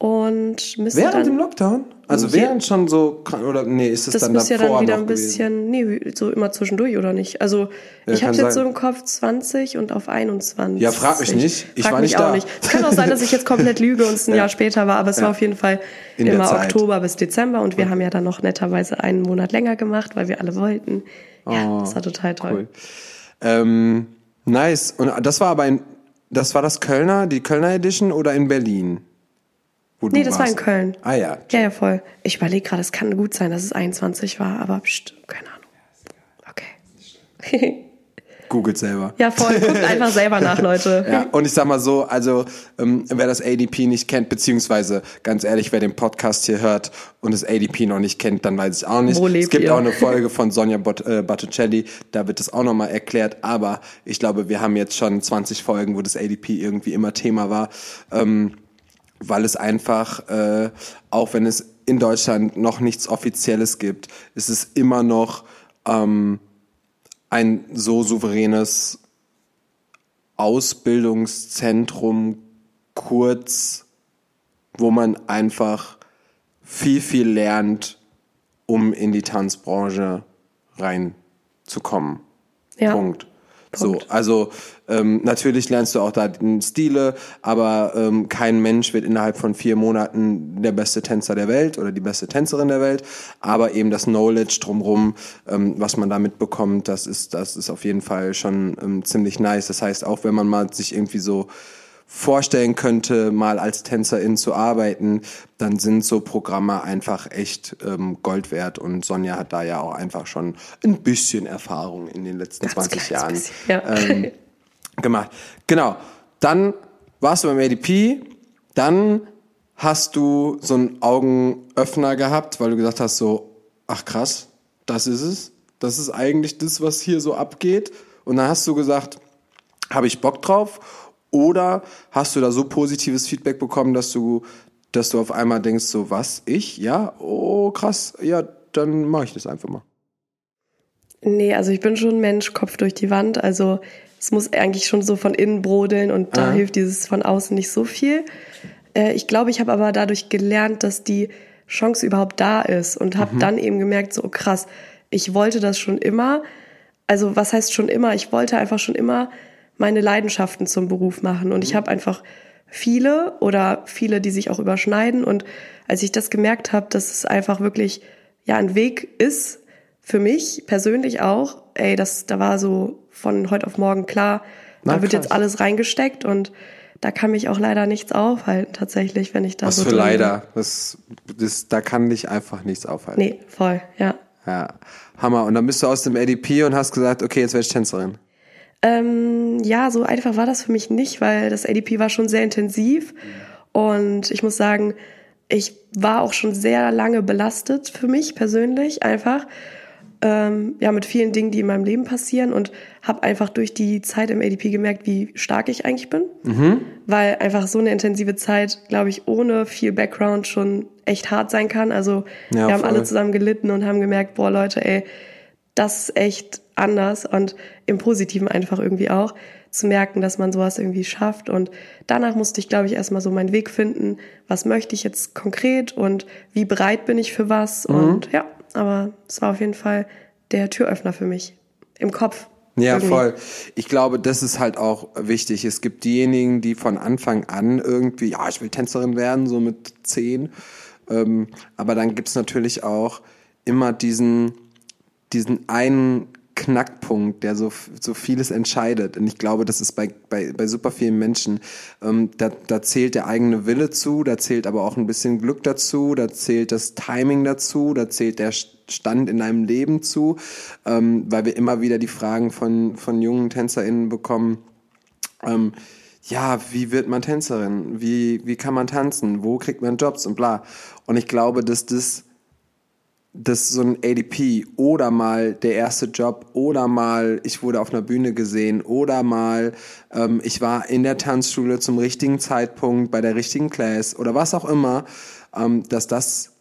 Und müsste Während dann, dem Lockdown? Also Ja. während schon so, oder nee, ist es das dann müsste ja davor dann wieder ein gewesen? bisschen, nee, so immer zwischendurch oder nicht? Also Ja, ich habe jetzt so im Kopf 20 und auf 21. Ja, frag mich nicht. Ich frag war mich nicht auch da. nicht. Es kann auch sein, dass ich jetzt komplett lüge und es ein Ja. Jahr später war, aber es war auf jeden Fall In immer. Oktober bis Dezember und wir haben ja dann noch netterweise einen Monat länger gemacht, weil wir alle wollten. Ja, das war total toll. Oh, Cool. Ähm, nice. Und das war aber in, das war das Kölner, die Kölner Edition oder in Berlin? Wo Nee, das war in warst? Köln. Ah ja. Ja, ja, voll. Ich überlege gerade, es kann gut sein, dass es 21 war, aber pst, keine Ahnung. Okay. Googelt selber. ja, voll. Guckt einfach selber nach, Leute. Ja, und ich sag mal so, also ähm, wer das ADP nicht kennt, beziehungsweise ganz ehrlich, wer den Podcast hier hört und das ADP noch nicht kennt, dann weiß ich auch nicht. Wo lebt es gibt ihr? auch eine Folge von Sonja Bot äh, Botticelli, da wird das auch nochmal erklärt, aber ich glaube, wir haben jetzt schon 20 Folgen, wo das ADP irgendwie immer Thema war, ähm, weil es einfach, äh, auch wenn es in Deutschland noch nichts Offizielles gibt, ist es immer noch ähm, ein so souveränes Ausbildungszentrum kurz, wo man einfach viel, viel lernt, um in die Tanzbranche reinzukommen. Ja. Punkt. So, also ähm, natürlich lernst du auch da Stile, aber ähm, kein Mensch wird innerhalb von vier Monaten der beste Tänzer der Welt oder die beste Tänzerin der Welt. Aber eben das Knowledge drumrum, ähm, was man da mitbekommt, das ist, das ist auf jeden Fall schon ähm, ziemlich nice. Das heißt, auch wenn man mal sich irgendwie so vorstellen könnte, mal als Tänzerin zu arbeiten, dann sind so Programme einfach echt ähm, Gold wert. Und Sonja hat da ja auch einfach schon ein bisschen Erfahrung in den letzten 20 kleines Jahren bisschen, ja. ähm, gemacht. Genau. Dann warst du beim ADP, dann hast du so einen Augenöffner gehabt, weil du gesagt hast so, ach krass, das ist es. Das ist eigentlich das, was hier so abgeht. Und dann hast du gesagt, habe ich Bock drauf? Oder hast du da so positives Feedback bekommen, dass du, dass du auf einmal denkst, so was, ich? Ja, oh krass, ja, dann mache ich das einfach mal. Nee, also ich bin schon ein Mensch, Kopf durch die Wand. Also es muss eigentlich schon so von innen brodeln und da Aha. hilft dieses von außen nicht so viel. Äh, ich glaube, ich habe aber dadurch gelernt, dass die Chance überhaupt da ist und habe dann eben gemerkt, so oh, krass, ich wollte das schon immer. Also was heißt schon immer? Ich wollte einfach schon immer meine Leidenschaften zum Beruf machen und ich habe einfach viele oder viele, die sich auch überschneiden und als ich das gemerkt habe, dass es einfach wirklich ja ein Weg ist für mich persönlich auch, ey, das da war so von heute auf morgen klar, Na, da wird krass. jetzt alles reingesteckt und da kann mich auch leider nichts aufhalten, tatsächlich, wenn ich da Was so für drin leider. Das, das, da kann dich einfach nichts aufhalten. Nee, voll, ja. Ja, Hammer. Und dann bist du aus dem ADP und hast gesagt, okay, jetzt werde ich Tänzerin. Ähm, ja, so einfach war das für mich nicht, weil das ADP war schon sehr intensiv. Und ich muss sagen, ich war auch schon sehr lange belastet für mich persönlich einfach. Ähm, ja, mit vielen Dingen, die in meinem Leben passieren und habe einfach durch die Zeit im ADP gemerkt, wie stark ich eigentlich bin. Weil einfach so eine intensive Zeit, glaube ich, ohne viel Background schon echt hart sein kann. Also Ja, wir haben voll. alle zusammen gelitten und haben gemerkt, boah Leute, ey, das ist echt anders und im Positiven einfach irgendwie auch zu merken, dass man sowas irgendwie schafft. Und danach musste ich, glaube ich, erstmal so meinen Weg finden, was möchte ich jetzt konkret und wie bereit bin ich für was. Mhm. Und ja, aber es war auf jeden Fall der Türöffner für mich im Kopf. Ja, irgendwie. voll. Ich glaube, das ist halt auch wichtig. Es gibt diejenigen, die von Anfang an irgendwie, ja, ich will Tänzerin werden, so mit zehn. Ähm, aber dann gibt's natürlich auch immer diesen, diesen einen Knackpunkt, der so, so vieles entscheidet. Und ich glaube, das ist bei, bei, bei super vielen Menschen. Ähm, da, da zählt der eigene Wille zu, da zählt aber auch ein bisschen Glück dazu, da zählt das Timing dazu, da zählt der Stand in deinem Leben zu, ähm, weil wir immer wieder die Fragen von, von jungen TänzerInnen bekommen, ähm, ja, wie wird man Tänzerin? Wie, wie kann man tanzen? Wo kriegt man Jobs und bla. Und ich glaube, dass das, dass so ein ADP oder mal der erste Job oder mal ich wurde auf einer Bühne gesehen oder mal ähm, ich war in der Tanzschule zum richtigen Zeitpunkt bei der richtigen Class oder was auch immer, ähm, dass das,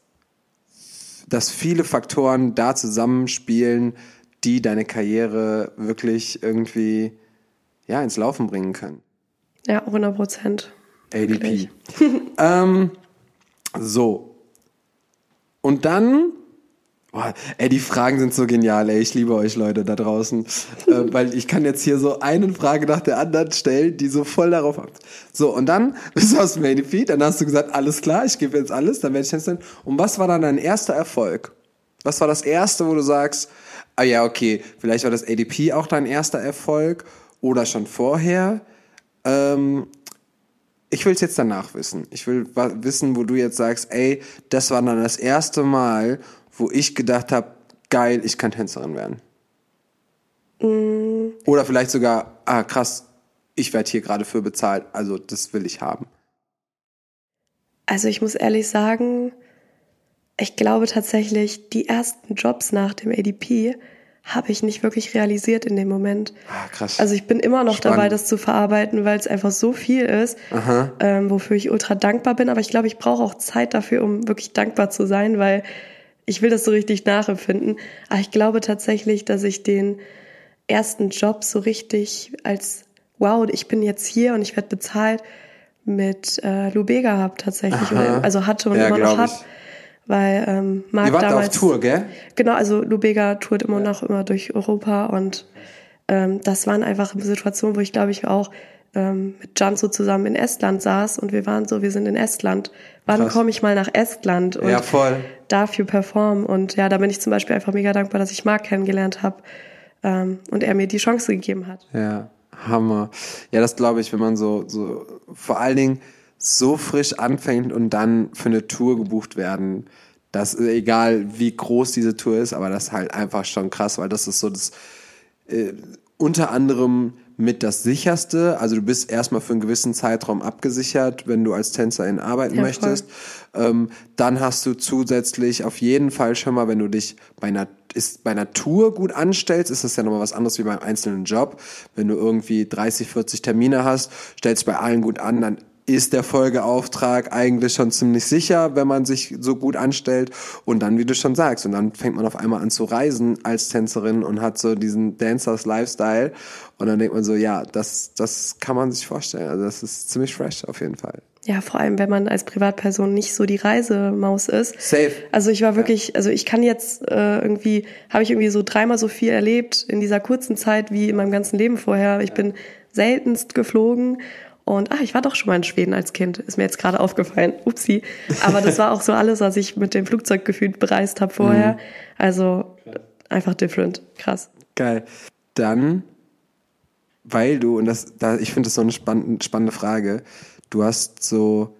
dass viele Faktoren da zusammenspielen, die deine Karriere wirklich irgendwie ja ins Laufen bringen können. Ja, 100 Prozent. ADP. Ähm, so. Und dann, boah, ey, die Fragen sind so genial, ey, ich liebe euch Leute da draußen, äh, weil ich kann jetzt hier so eine Frage nach der anderen stellen, die so voll darauf ab. So, und dann bist du aus dem ADP, dann hast du gesagt, alles klar, ich gebe jetzt alles, dann werde ich Tänzerin. Und was war dann dein erster Erfolg? Was war das erste, wo du sagst, ah ja, okay, vielleicht war das ADP auch dein erster Erfolg oder schon vorher? Ähm, ich will es jetzt danach wissen. Ich will wissen, wo du jetzt sagst, ey, das war dann das erste Mal, wo ich gedacht habe, geil, ich kann Tänzerin werden. Oder vielleicht sogar, ah krass, ich werde hier gerade für bezahlt, also das will ich haben. Also ich muss ehrlich sagen, ich glaube tatsächlich, die ersten Jobs nach dem ADP habe ich nicht wirklich realisiert in dem Moment. Ah, krass. Also ich bin immer noch Spannend. dabei, das zu verarbeiten, weil es einfach so viel ist, ähm, wofür ich ultra dankbar bin. Aber ich glaube, ich brauche auch Zeit dafür, um wirklich dankbar zu sein, weil ich will das so richtig nachempfinden. Aber ich glaube tatsächlich, dass ich den ersten Job so richtig als wow, ich bin jetzt hier und ich werde bezahlt mit äh, Lubega habe tatsächlich. Oder, also hatte und Ja, immer noch glaub hab. ich. Weil ähm, Marc Ihr wart damals, auf Tour, gell? Genau, also Lubega tourt immer noch immer durch Europa und ähm, das waren einfach Situationen, wo ich glaube ich auch ähm, mit Janso zusammen in Estland saß und wir waren so, wir sind in Estland. Wann komme ich mal nach Estland und Ja, voll. dafür performen? Und ja, da bin ich zum Beispiel einfach mega dankbar, dass ich Marc kennengelernt habe ähm, und er mir die Chance gegeben hat. Ja, Hammer. Ja, das glaube ich, wenn man so, so, vor allen Dingen so frisch anfängt und dann für eine Tour gebucht werden, das ist egal wie groß diese Tour ist, aber das ist halt einfach schon krass, weil das ist so das, äh, unter anderem mit das sicherste. Also du bist erstmal für einen gewissen Zeitraum abgesichert, wenn du als Tänzerin arbeiten Ja, möchtest. Ähm, dann hast du zusätzlich auf jeden Fall schon mal, wenn du dich bei einer, ist, bei einer Tour gut anstellst, ist das ja nochmal was anderes wie beim einzelnen Job. Wenn du irgendwie 30, 40 Termine hast, stellst bei allen gut an, dann ist der Folgeauftrag eigentlich schon ziemlich sicher, wenn man sich so gut anstellt. Und dann, wie du schon sagst, und dann fängt man auf einmal an zu reisen als Tänzerin und hat so diesen Dancers Lifestyle. Und dann denkt man so, ja, das, das kann man sich vorstellen. Also das ist ziemlich fresh auf jeden Fall. Ja, vor allem, wenn man als Privatperson nicht so die Reisemaus ist. Safe. Also ich war wirklich, also ich kann jetzt äh, irgendwie, habe ich irgendwie so dreimal so viel erlebt in dieser kurzen Zeit wie in meinem ganzen Leben vorher. Ich bin seltenst geflogen und ah, ich war doch schon mal in Schweden als Kind, ist mir jetzt gerade aufgefallen. Upsi. Aber das war auch so alles, was ich mit dem Flugzeug gefühlt bereist habe vorher. Also einfach different. Krass. Geil. Dann weil du, und das, da, ich finde das so eine spann spannende Frage, du hast so,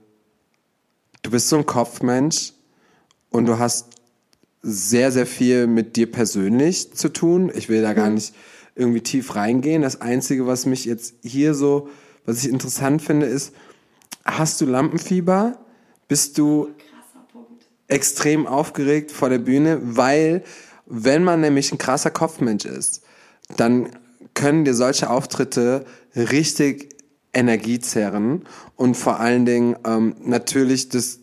du bist so ein Kopfmensch und du hast sehr, sehr viel mit dir persönlich zu tun. Ich will da gar nicht irgendwie tief reingehen. Das Einzige, was mich jetzt hier so, was ich interessant finde, ist, hast du Lampenfieber? Bist du extrem aufgeregt vor der Bühne? Weil, wenn man nämlich ein krasser Kopfmensch ist, dann können dir solche Auftritte richtig Energie zerren und vor allen Dingen ähm, natürlich das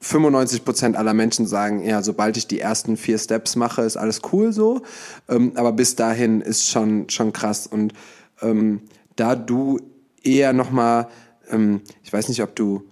95 Prozent aller Menschen sagen, ja, sobald ich die ersten vier Steps mache, ist alles cool so. Ähm, aber bis dahin ist schon schon krass. Und ähm, da du eher noch mal, ähm, ich weiß nicht, ob du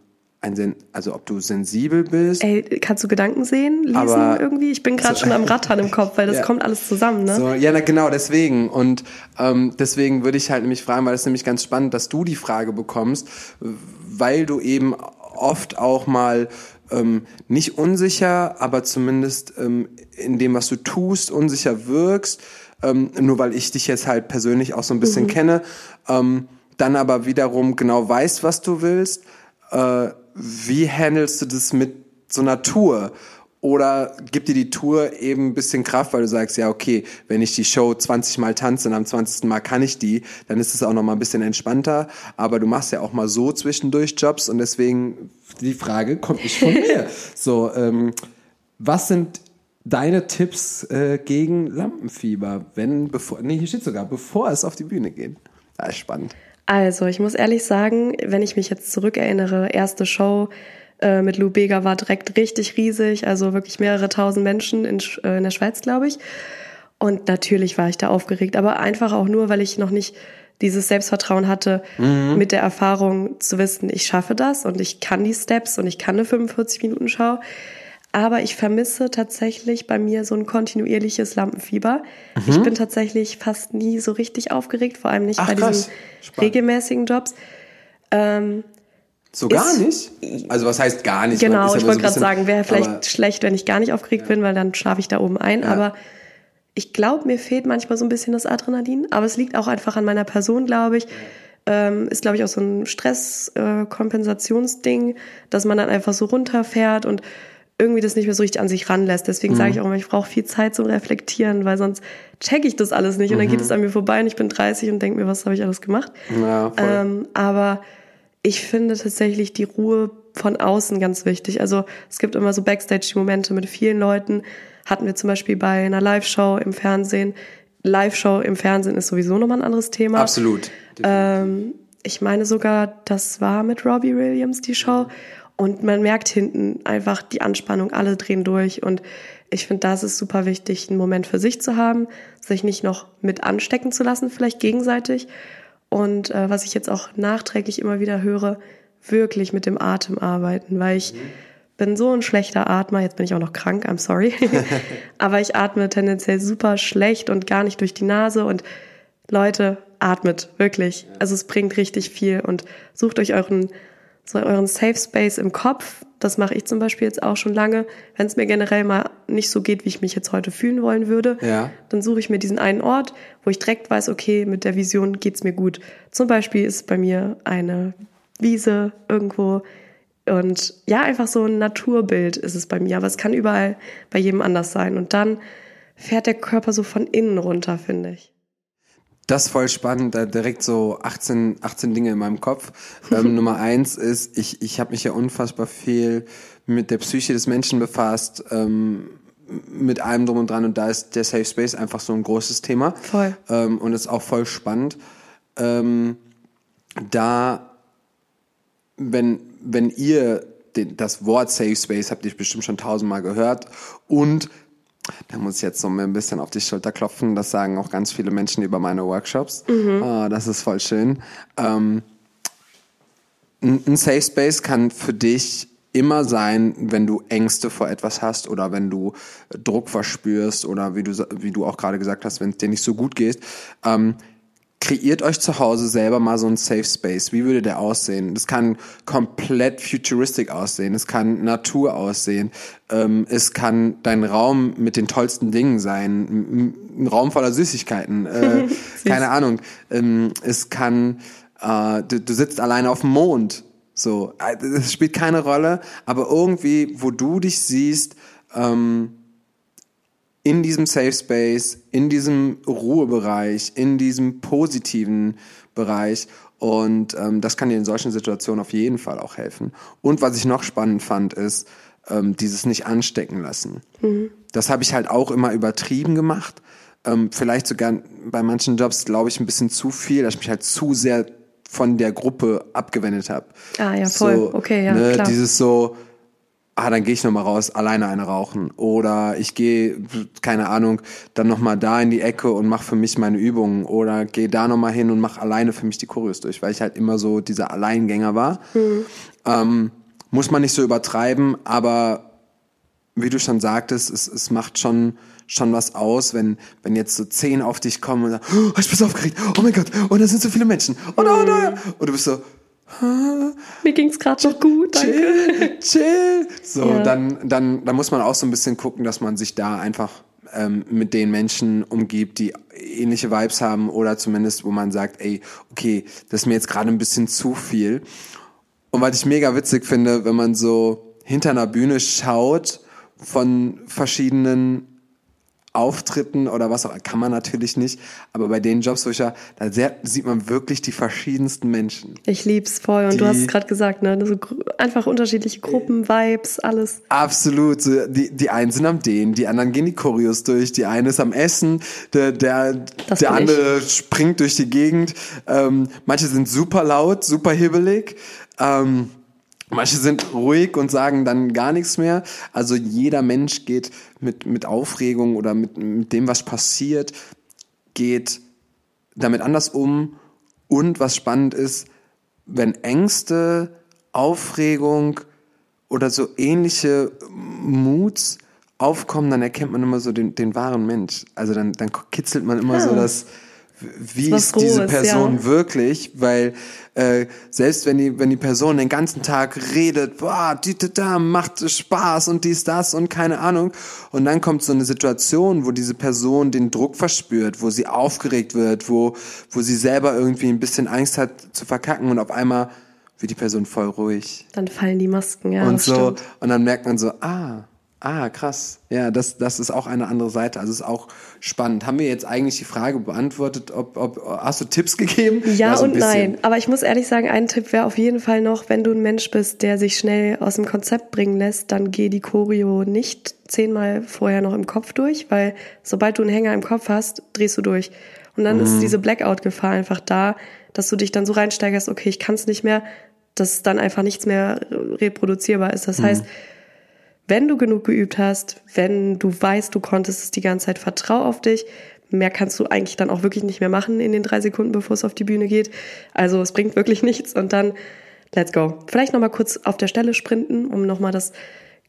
ein Sen also ob du sensibel bist. Ey, kannst du Gedanken sehen, lesen Aber- irgendwie? Ich bin gerade so- schon am Rattern im Kopf, weil das Ja. kommt alles zusammen, ne? So, ja, na, genau, deswegen. Und ähm, deswegen würde ich halt nämlich fragen, weil es nämlich ganz spannend, dass du die Frage bekommst, weil du eben oft auch mal ähm, nicht unsicher, aber zumindest ähm, in dem, was du tust, unsicher wirkst. Ähm, nur weil ich dich jetzt halt persönlich auch so ein bisschen kenne, ähm, dann aber wiederum genau weißt, was du willst. Äh, wie handelst du das mit so einer Tour? Oder gibt dir die Tour eben ein bisschen Kraft, weil du sagst, ja, okay, wenn ich die Show 20 Mal tanze und am 20. Mal kann ich die, dann ist es auch noch mal ein bisschen entspannter. Aber du machst ja auch mal so zwischendurch Jobs und deswegen die Frage kommt nicht von mir. So, ähm, was sind deine Tipps äh, gegen Lampenfieber, wenn, bevor, nee, hier steht sogar, bevor es auf die Bühne geht? Das ist spannend. Also, ich muss ehrlich sagen, wenn ich mich jetzt zurückerinnere, erste Show äh, mit Lou Bega war direkt richtig riesig, also wirklich mehrere tausend Menschen in, äh, in der Schweiz, glaube ich. Und natürlich war ich da aufgeregt, aber einfach auch nur, weil ich noch nicht dieses Selbstvertrauen hatte, mit der Erfahrung zu wissen, ich schaffe das und ich kann die Steps und ich kann eine 45-Minuten-Schau. Aber ich vermisse tatsächlich bei mir so ein kontinuierliches Lampenfieber. Ich bin tatsächlich fast nie so richtig aufgeregt, vor allem nicht Ach, bei krass. diesen Spannend. regelmäßigen Jobs. So gar Ist- nicht? Also was heißt gar nicht? Genau, ja ich wollte so gerade sagen, wäre vielleicht schlecht, wenn ich gar nicht aufgeregt bin, weil dann schlafe ich da oben ein. Aber ich glaube, mir fehlt manchmal so ein bisschen das Adrenalin. Aber es liegt auch einfach an meiner Person, glaube ich. Ähm, ist, glaube ich, auch so ein Stress-Kompensationsding, dass man dann einfach so runterfährt und irgendwie das nicht mehr so richtig an sich ranlässt. Deswegen Mhm. sage ich auch immer, ich brauche viel Zeit zum Reflektieren, weil sonst checke ich das alles nicht. Und dann geht Mhm. es an mir vorbei und ich bin 30 und denke mir, was habe ich alles gemacht? Ja. Ähm, aber ich finde tatsächlich die Ruhe von außen ganz wichtig. Also es gibt immer so Backstage-Momente mit vielen Leuten. Hatten wir zum Beispiel bei einer Live-Show im Fernsehen. Live-Show im Fernsehen ist sowieso nochmal ein anderes Thema. Absolut. Ähm, ich meine sogar, das war mit Robbie Williams die Show. Und man merkt hinten einfach die Anspannung, alle drehen durch. Und ich finde, das ist super wichtig, einen Moment für sich zu haben, sich nicht noch mit anstecken zu lassen, vielleicht gegenseitig. Und äh, was ich jetzt auch nachträglich immer wieder höre, wirklich mit dem Atem arbeiten, weil ich bin so ein schlechter Atmer, jetzt bin ich auch noch krank, I'm sorry. Aber ich atme tendenziell super schlecht und gar nicht durch die Nase und Leute, atmet, wirklich. Also es bringt richtig viel und sucht euch euren, so euren Safe Space im Kopf. Das mache ich zum Beispiel jetzt auch schon lange. Wenn es mir generell mal nicht so geht, wie ich mich jetzt heute fühlen wollen würde, Ja. dann suche ich mir diesen einen Ort, wo ich direkt weiß, okay, mit der Vision geht's mir gut. Zum Beispiel ist bei mir eine Wiese irgendwo und ja, einfach so ein Naturbild ist es bei mir, aber es kann überall bei jedem anders sein. Und dann fährt der Körper so von innen runter, finde ich. Das ist voll spannend, da direkt so 18, 18 Dinge in meinem Kopf. Ähm, Nummer eins ist, ich, ich habe mich ja unfassbar viel mit der Psyche des Menschen befasst, ähm, mit allem drum und dran und da ist der Safe Space einfach so ein großes Thema. Voll. Ähm, und ist auch voll spannend. Ähm, da, wenn, wenn ihr den, das Wort Safe Space habt ihr bestimmt schon tausendmal gehört und da muss ich jetzt so ein bisschen auf die Schulter klopfen. Das sagen auch ganz viele Menschen über meine Workshops. Ah, das ist voll schön. Ähm, ein ein Safe Space kann für dich immer sein, wenn du Ängste vor etwas hast oder wenn du Druck verspürst oder wie du, wie du auch gerade gesagt hast, wenn es dir nicht so gut geht. Ähm, kreiert euch zu Hause selber mal so einen Safe Space. Wie würde der aussehen? Das kann komplett futuristisch aussehen. Es kann Natur aussehen. Ähm, es kann dein Raum mit den tollsten Dingen sein. Ein Raum voller Süßigkeiten. Äh, keine Ahnung. Ähm, es kann, äh, du, du sitzt alleine auf dem Mond. So, es spielt keine Rolle, aber irgendwie, wo du dich siehst, ähm, in diesem Safe Space, in diesem Ruhebereich, in diesem positiven Bereich. Und ähm, das kann dir in solchen Situationen auf jeden Fall auch helfen. Und was ich noch spannend fand, ist ähm, dieses nicht anstecken lassen. Mhm. Das habe ich halt auch immer übertrieben gemacht. Ähm, vielleicht sogar bei manchen Jobs, glaube ich, ein bisschen zu viel, dass ich mich halt zu sehr von der Gruppe abgewendet habe. Ah ja, voll. So, okay, ja, ne, klar. Dieses so, ah, dann gehe ich nochmal raus, alleine eine rauchen. Oder ich gehe, keine Ahnung, dann nochmal da in die Ecke und mache für mich meine Übungen. Oder gehe da nochmal hin und mache alleine für mich die Choreos durch, weil ich halt immer so dieser Alleingänger war. Mhm. Ähm, muss man nicht so übertreiben, aber wie du schon sagtest, es, es macht schon schon was aus, wenn wenn jetzt so zehn auf dich kommen und sagen, oh, ich bin so aufgeregt, oh mein Gott, und oh, da sind so viele Menschen, oh, no, no. und du bist so, mir ging's gerade noch gut, danke. Chill, chill. So, ja. dann, dann, dann muss man auch so ein bisschen gucken, dass man sich da einfach ähm, mit den Menschen umgibt, die ähnliche Vibes haben oder zumindest, wo man sagt, ey, okay, das ist mir jetzt gerade ein bisschen zu viel. Und was ich mega witzig finde, wenn man so hinter einer Bühne schaut von verschiedenen Auftritten oder was auch, kann man natürlich nicht, aber bei den Jobs, wo ich ja, da sehr, sieht man wirklich die verschiedensten Menschen. Ich lieb's voll und die, du hast es gerade gesagt, ne, so einfach unterschiedliche Gruppen, Vibes, alles. Absolut, so, die, die einen sind am Dehnen, die anderen gehen die Choreos durch, die eine ist am Essen, der, der, der andere ich. springt durch die Gegend, ähm, manche sind super laut, super hibbelig, ähm, Manche sind ruhig und sagen dann gar nichts mehr. Also jeder Mensch geht mit, mit Aufregung oder mit, mit dem, was passiert, geht damit anders um. Und was spannend ist, wenn Ängste, Aufregung oder so ähnliche Moods aufkommen, dann erkennt man immer so den, den wahren Mensch. Also dann, dann kitzelt man immer ja. so das, wie ist, ist diese Person ja. wirklich, weil äh, selbst wenn die wenn die Person den ganzen Tag redet, boah, die, die, da macht Spaß und dies das und keine Ahnung und dann kommt so eine Situation, wo diese Person den Druck verspürt, wo sie aufgeregt wird, wo wo sie selber irgendwie ein bisschen Angst hat zu verkacken und auf einmal wird die Person voll ruhig. Dann fallen die Masken, ja. Und so stimmt. und dann merkt man so, ah, Ah, krass. Ja, das, das ist auch eine andere Seite. Also ist auch spannend. Haben wir jetzt eigentlich die Frage beantwortet, ob, ob hast du Tipps gegeben? Ja, ja so und nein. Aber ich muss ehrlich sagen, ein Tipp wäre auf jeden Fall noch, wenn du ein Mensch bist, der sich schnell aus dem Konzept bringen lässt, dann geh die Choreo nicht zehnmal vorher noch im Kopf durch, weil sobald du einen Hänger im Kopf hast, drehst du durch. Und dann mhm. ist diese Blackout-Gefahr einfach da, dass du dich dann so reinsteigerst, okay, ich kann es nicht mehr, dass dann einfach nichts mehr reproduzierbar ist. Das mhm. heißt, wenn du genug geübt hast, wenn du weißt, du konntest es die ganze Zeit, vertrau auf dich. Mehr kannst du eigentlich dann auch wirklich nicht mehr machen in den drei Sekunden, bevor es auf die Bühne geht. Also es bringt wirklich nichts und dann let's go. Vielleicht nochmal kurz auf der Stelle sprinten, um nochmal das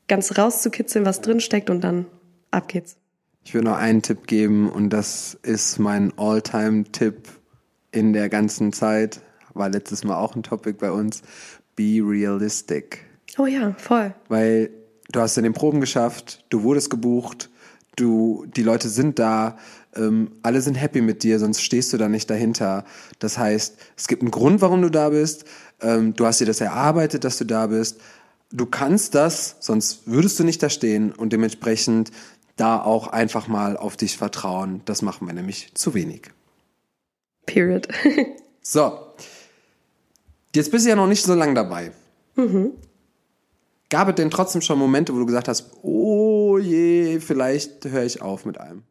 ganz rauszukitzeln, was drin steckt und dann ab geht's. Ich würde noch einen Tipp geben und das ist mein All-Time-Tipp in der ganzen Zeit. War letztes Mal auch ein Topic bei uns. Be realistic. Oh ja, voll. Weil du hast in den Proben geschafft, du wurdest gebucht, du, die Leute sind da, ähm, alle sind happy mit dir, sonst stehst du da nicht dahinter. Das heißt, es gibt einen Grund, warum du da bist. Ähm, du hast dir das erarbeitet, dass du da bist. Du kannst das, sonst würdest du nicht da stehen und dementsprechend da auch einfach mal auf dich vertrauen. Das machen wir nämlich zu wenig. Period. so. Jetzt bist du ja noch nicht so lange dabei. Mhm. Gab es denn trotzdem schon Momente, wo du gesagt hast, oh je, vielleicht höre ich auf mit allem?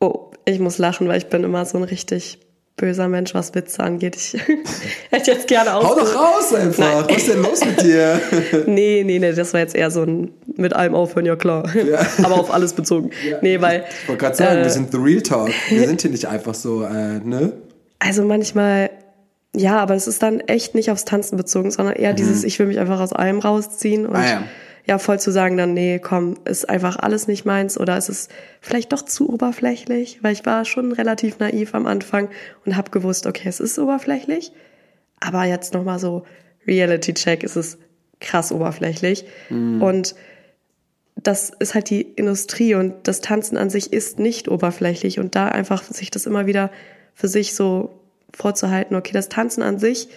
Oh, ich muss lachen, weil ich bin immer so ein richtig böser Mensch, was Witze angeht. Ich hätte jetzt gerne aus. Hau doch raus einfach. Nein. Was ist denn los mit dir? nee, nee, nee, das war jetzt eher so ein mit allem aufhören, ja klar. Ja. Aber auf alles bezogen. Ja. Nee, weil. Ich wollte gerade sagen, äh, wir sind The Real Talk. Wir sind hier nicht einfach so, äh, ne? Also manchmal ja, aber es ist dann echt nicht aufs Tanzen bezogen, sondern eher mhm. dieses, ich will mich einfach aus allem rausziehen und ah, ja. ja voll zu sagen dann, nee, komm, ist einfach alles nicht meins oder ist es vielleicht doch zu oberflächlich, weil ich war schon relativ naiv am Anfang und habe gewusst, okay, es ist oberflächlich, aber jetzt nochmal so Reality Check, ist es krass oberflächlich Mhm. und das ist halt die Industrie und das Tanzen an sich ist nicht oberflächlich und da einfach sich das immer wieder für sich so vorzuhalten, okay, das Tanzen an sich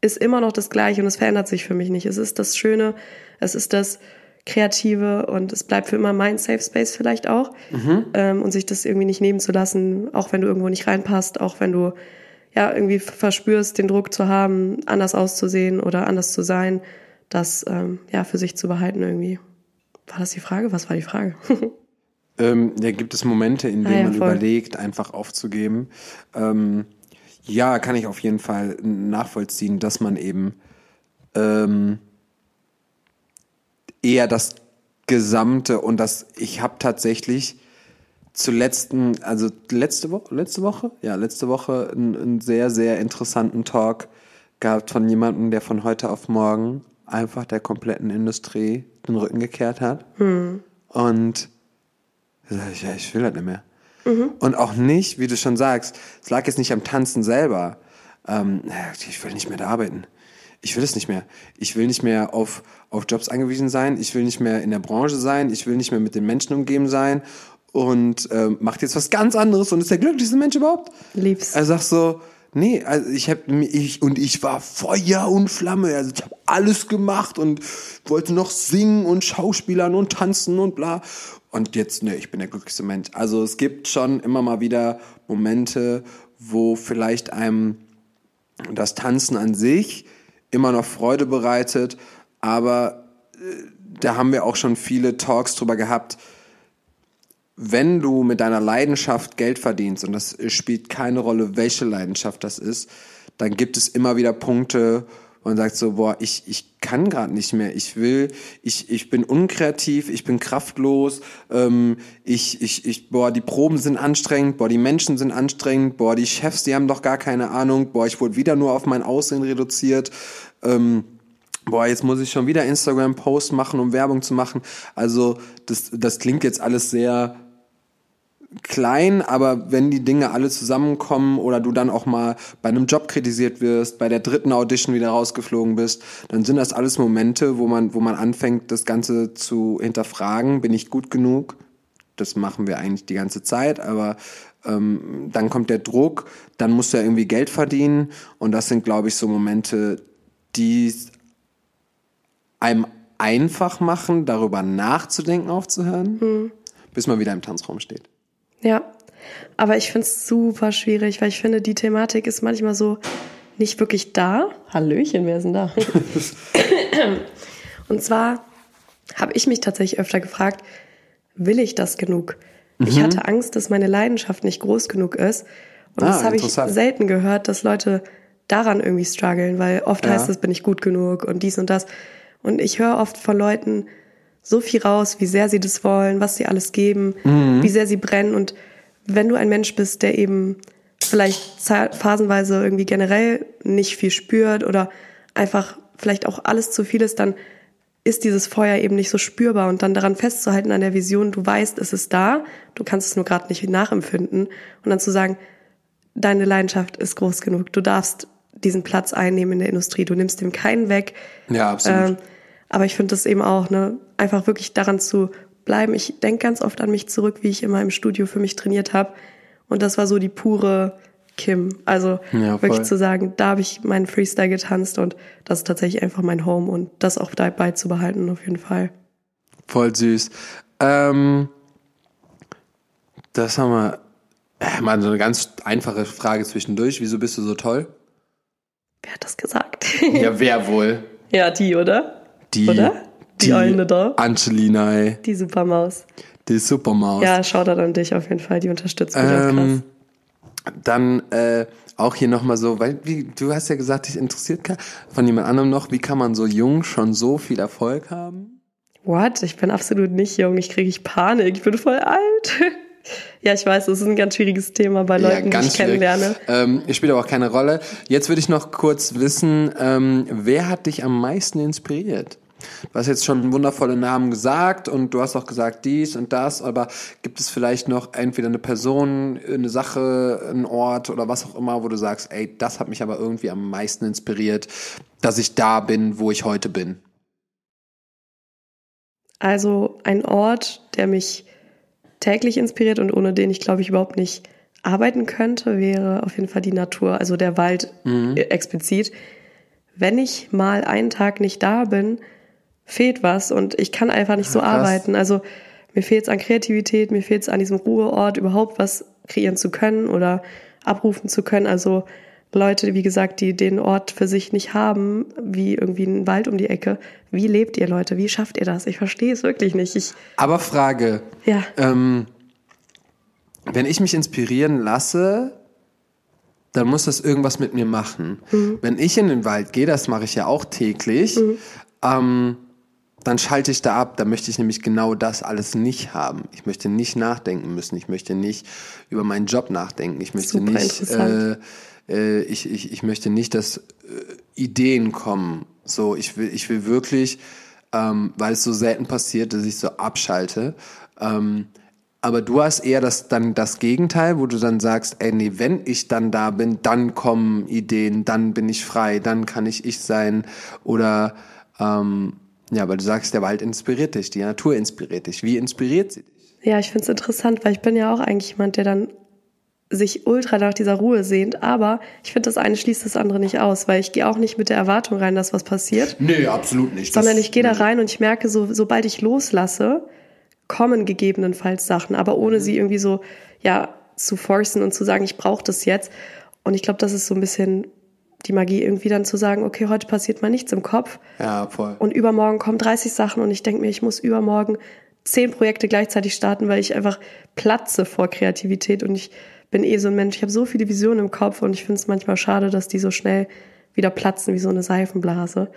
ist immer noch das Gleiche und es verändert sich für mich nicht. Es ist das Schöne, es ist das Kreative und es bleibt für immer mein Safe Space vielleicht auch ähm, und sich das irgendwie nicht nehmen zu lassen, auch wenn du irgendwo nicht reinpasst, auch wenn du ja irgendwie verspürst, den Druck zu haben, anders auszusehen oder anders zu sein, das ähm, ja für sich zu behalten irgendwie. War das die Frage? Was war die Frage? Ähm, ja, gibt es Momente, in denen Ah, ja, man voll. überlegt, einfach aufzugeben? Ähm, ja, kann ich auf jeden Fall nachvollziehen, dass man eben ähm, eher das Gesamte und das, ich habe tatsächlich zuletzt, also letzte Woche, letzte Woche, ja, letzte Woche einen, einen sehr, sehr interessanten Talk gehabt von jemandem, der von heute auf morgen einfach der kompletten Industrie den Rücken gekehrt hat. Und da sag ich, ja, ich will das nicht mehr. Und auch nicht, wie du schon sagst, es lag jetzt nicht am Tanzen selber. Ähm, ich will nicht mehr da arbeiten. Ich will es nicht mehr. Ich will nicht mehr auf, auf Jobs angewiesen sein. Ich will nicht mehr in der Branche sein. Ich will nicht mehr mit den Menschen umgeben sein. Und ähm, macht jetzt was ganz anderes und ist der glücklichste Mensch überhaupt. Lieb's. Er sagt so, nee, also ich habe ich und ich war Feuer und Flamme, also ich habe alles gemacht und wollte noch singen und Schauspielern und tanzen und bla. Und jetzt, nee, ich bin der glücklichste Mensch. Also es gibt schon immer mal wieder Momente, wo vielleicht einem das Tanzen an sich immer noch Freude bereitet, aber äh, da haben wir auch schon viele Talks drüber gehabt, wenn du mit deiner Leidenschaft Geld verdienst, und das spielt keine Rolle, welche Leidenschaft das ist, dann gibt es immer wieder Punkte, man sagt so, boah, ich, ich kann gerade nicht mehr, ich will, ich, ich bin unkreativ, ich bin kraftlos, ähm, ich, ich, ich, boah, die Proben sind anstrengend, boah, die Menschen sind anstrengend, boah, die Chefs, die haben doch gar keine Ahnung, boah, ich wurde wieder nur auf mein Aussehen reduziert, ähm, boah, jetzt muss ich schon wieder Instagram-Post machen, um Werbung zu machen. Also das, das klingt jetzt alles sehr klein, aber wenn die Dinge alle zusammenkommen oder du dann auch mal bei einem Job kritisiert wirst, bei der dritten Audition wieder rausgeflogen bist, dann sind das alles Momente, wo man, wo man anfängt, das Ganze zu hinterfragen. Bin ich gut genug? Das machen wir eigentlich die ganze Zeit, aber ähm, dann kommt der Druck, dann musst du ja irgendwie Geld verdienen und das sind, glaube ich, so Momente, die einem einfach machen, darüber nachzudenken, aufzuhören, bis man wieder im Tanzraum steht. Ja, aber ich finde es super schwierig, weil ich finde, die Thematik ist manchmal so nicht wirklich da. Hallöchen, wer ist denn da? Und zwar habe ich mich tatsächlich öfter gefragt, will ich das genug? Ich hatte Angst, dass meine Leidenschaft nicht groß genug ist. Und Ah, das habe ich selten gehört, dass Leute daran irgendwie strugglen, weil oft Ja. heißt es, bin ich gut genug und dies und das. Und ich höre oft von Leuten so viel raus, wie sehr sie das wollen, was sie alles geben, Mhm. wie sehr sie brennen. Und wenn du ein Mensch bist, der eben vielleicht phasenweise irgendwie generell nicht viel spürt oder einfach vielleicht auch alles zu viel ist, dann ist dieses Feuer eben nicht so spürbar und dann daran festzuhalten an der Vision, du weißt, es ist da, du kannst es nur gerade nicht nachempfinden und dann zu sagen, deine Leidenschaft ist groß genug, du darfst diesen Platz einnehmen in der Industrie, du nimmst dem keinen weg. Ja, absolut. Ähm, aber ich finde das eben auch, ne, einfach wirklich daran zu bleiben. Ich denke ganz oft an mich zurück, wie ich immer im Studio für mich trainiert habe. Und das war so die pure Kim. Also Ja, wirklich zu sagen, da habe ich meinen Freestyle getanzt und das ist tatsächlich einfach mein Home und das auch dabei zu behalten auf jeden Fall. Voll süß. Ähm, das haben wir. Äh, mal so eine ganz einfache Frage zwischendurch. Wieso bist du so toll? Wer hat das gesagt? Ja, wer wohl? ja, die, oder? Die. Oder? Die Eule da. Angelina. Die Supermaus. Die Supermaus. Ja, Shoutout an dich auf jeden Fall, die unterstützt mich auch krass. Ähm, dann äh, auch hier nochmal so, weil wie, du hast ja gesagt, dich interessiert von jemand anderem noch, wie kann man so jung schon so viel Erfolg haben? What? Ich bin absolut nicht jung. Ich kriege ich Panik. Ich bin voll alt. ja, ich weiß, das ist ein ganz schwieriges Thema bei Leuten, die ich kennenlerne. Ähm, spielt aber auch keine Rolle. Jetzt würde ich noch kurz wissen, ähm, wer hat dich am meisten inspiriert? Du hast jetzt schon wundervolle Namen gesagt und du hast auch gesagt dies und das, aber gibt es vielleicht noch entweder eine Person, eine Sache, ein Ort oder was auch immer, wo du sagst, ey, das hat mich aber irgendwie am meisten inspiriert, dass ich da bin, wo ich heute bin? Also ein Ort, der mich täglich inspiriert und ohne den ich glaube ich überhaupt nicht arbeiten könnte, wäre auf jeden Fall die Natur, also der Wald mhm. explizit. Wenn ich mal einen Tag nicht da bin, fehlt was und ich kann einfach nicht so Krass. arbeiten. Also mir fehlt es an Kreativität, mir fehlt es an diesem Ruheort, überhaupt was kreieren zu können oder abrufen zu können. Also Leute, wie gesagt, die den Ort für sich nicht haben, wie irgendwie ein Wald um die Ecke. Wie lebt ihr Leute? Wie schafft ihr das? Ich verstehe es wirklich nicht. Ich, Aber Frage. Ja. Ähm, wenn ich mich inspirieren lasse, dann muss das irgendwas mit mir machen. Mhm. Wenn ich in den Wald gehe, das mache ich ja auch täglich, mhm. ähm, dann schalte ich da ab. Da möchte ich nämlich genau das alles nicht haben. Ich möchte nicht nachdenken müssen. Ich möchte nicht über meinen Job nachdenken. Ich möchte Super nicht, äh, äh, ich, ich, ich möchte nicht, dass äh, Ideen kommen. So, ich will, ich will wirklich, ähm, weil es so selten passiert, dass ich so abschalte. Ähm, aber du hast eher das, dann das Gegenteil, wo du dann sagst, ey, nee, wenn ich dann da bin, dann kommen Ideen, dann bin ich frei, dann kann ich ich sein. Oder, ähm, ja, weil du sagst, der Wald inspiriert dich, die Natur inspiriert dich. Wie inspiriert sie dich? Ja, ich finde es interessant, weil ich bin ja auch eigentlich jemand, der dann sich ultra nach dieser Ruhe sehnt, aber ich finde, das eine schließt das andere nicht aus, weil ich gehe auch nicht mit der Erwartung rein, dass was passiert. Nee, absolut nicht. Sondern ich gehe da rein und ich merke, so, sobald ich loslasse, kommen gegebenenfalls Sachen, aber ohne mhm. sie irgendwie so, ja, zu forcen und zu sagen, ich brauche das jetzt. Und ich glaube, das ist so ein bisschen die Magie, irgendwie dann zu sagen, okay, heute passiert mal nichts im Kopf. Ja, voll. Und übermorgen kommen 30 Sachen und ich denke mir, ich muss übermorgen zehn Projekte gleichzeitig starten, weil ich einfach platze vor Kreativität und ich bin eh so ein Mensch, ich habe so viele Visionen im Kopf und ich finde es manchmal schade, dass die so schnell wieder platzen wie so eine Seifenblase.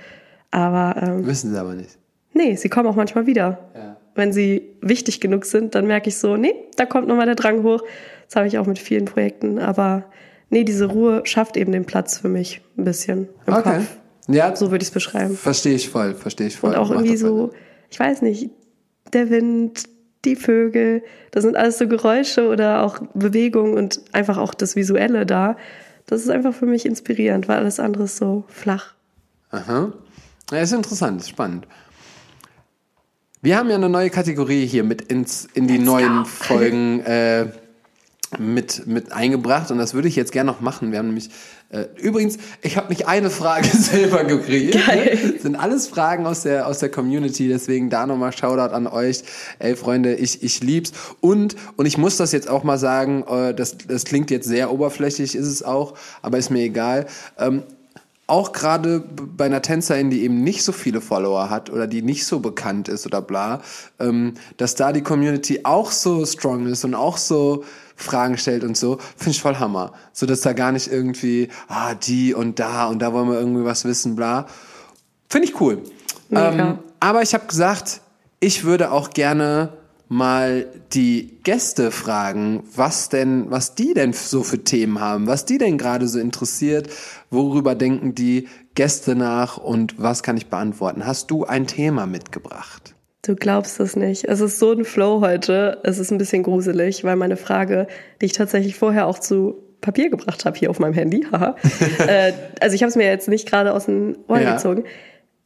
Aber ähm, wissen sie aber nicht. Nee, sie kommen auch manchmal wieder. Ja wenn sie wichtig genug sind, dann merke ich so, nee, da kommt nochmal der Drang hoch. Das habe ich auch mit vielen Projekten. Aber nee, diese Ruhe schafft eben den Platz für mich ein bisschen im okay. Kopf. Ja. So würde ich es beschreiben. Verstehe ich voll, verstehe ich voll. Und auch irgendwie so, ich weiß nicht, der Wind, die Vögel, das sind alles so Geräusche oder auch Bewegungen und einfach auch das Visuelle da. Das ist einfach für mich inspirierend, weil alles andere ist so flach. Aha. Ja, ist interessant, ist spannend. Wir haben ja eine neue Kategorie hier mit ins, in die Let's neuen go. Folgen äh, mit, mit eingebracht und das würde ich jetzt gerne noch machen. Wir haben nämlich, äh, übrigens, ich habe nicht eine Frage selber gekriegt. Geil. Das sind alles Fragen aus der, aus der Community, deswegen da nochmal Shoutout an euch. Ey, Freunde, ich, ich lieb's. Und, und ich muss das jetzt auch mal sagen, äh, das, das klingt jetzt sehr oberflächlich, ist es auch, aber ist mir egal. Ähm, auch gerade bei einer Tänzerin, die eben nicht so viele Follower hat oder die nicht so bekannt ist oder bla, ähm, dass da die Community auch so strong ist und auch so Fragen stellt und so, finde ich voll Hammer. So dass da gar nicht irgendwie, ah, die und da und da wollen wir irgendwie was wissen, bla. Finde ich cool. Ähm, aber ich habe gesagt, ich würde auch gerne mal die Gäste fragen, was denn, was die denn so für Themen haben, was die denn gerade so interessiert, worüber denken die Gäste nach und was kann ich beantworten? Hast du ein Thema mitgebracht? Du glaubst es nicht. Es ist so ein Flow heute. Es ist ein bisschen gruselig, weil meine Frage, die ich tatsächlich vorher auch zu Papier gebracht habe, hier auf meinem Handy, haha. äh, also ich habe es mir jetzt nicht gerade aus den Ohren ja. gezogen.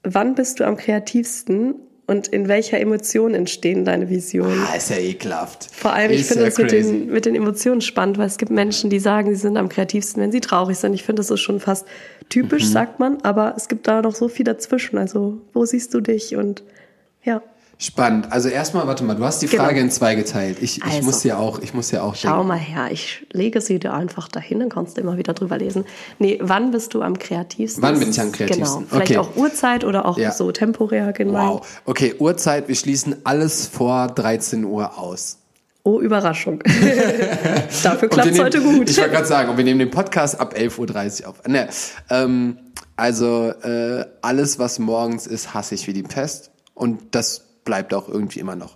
Wann bist du am kreativsten und in welcher Emotion entstehen deine Visionen. Ah, ist ja ekelhaft. Vor allem, ist ich finde das mit den, mit den Emotionen spannend, weil es gibt Menschen, die sagen, sie sind am kreativsten, wenn sie traurig sind. Ich finde, das ist schon fast typisch, mhm. sagt man, aber es gibt da noch so viel dazwischen. Also, wo siehst du dich und ja. Spannend. Also erstmal, warte mal, du hast die genau. Frage in zwei geteilt. Ich, also, ich muss ja auch, ich muss ja auch. Schau denken. mal her, ich lege sie dir einfach dahin, dann kannst du immer wieder drüber lesen. Nee, wann bist du am kreativsten? Wann bin ich am kreativsten? Genau. Vielleicht okay. auch Uhrzeit oder auch ja. so temporär genau. Wow. Okay, Uhrzeit, wir schließen alles vor 13 Uhr aus. Oh, Überraschung. Dafür klappt es heute gut. Ich wollte gerade sagen, und wir nehmen den Podcast ab 11.30 Uhr auf. Ne, ähm, also äh, alles, was morgens ist, hasse ich wie die Pest. Und das bleibt auch irgendwie immer noch.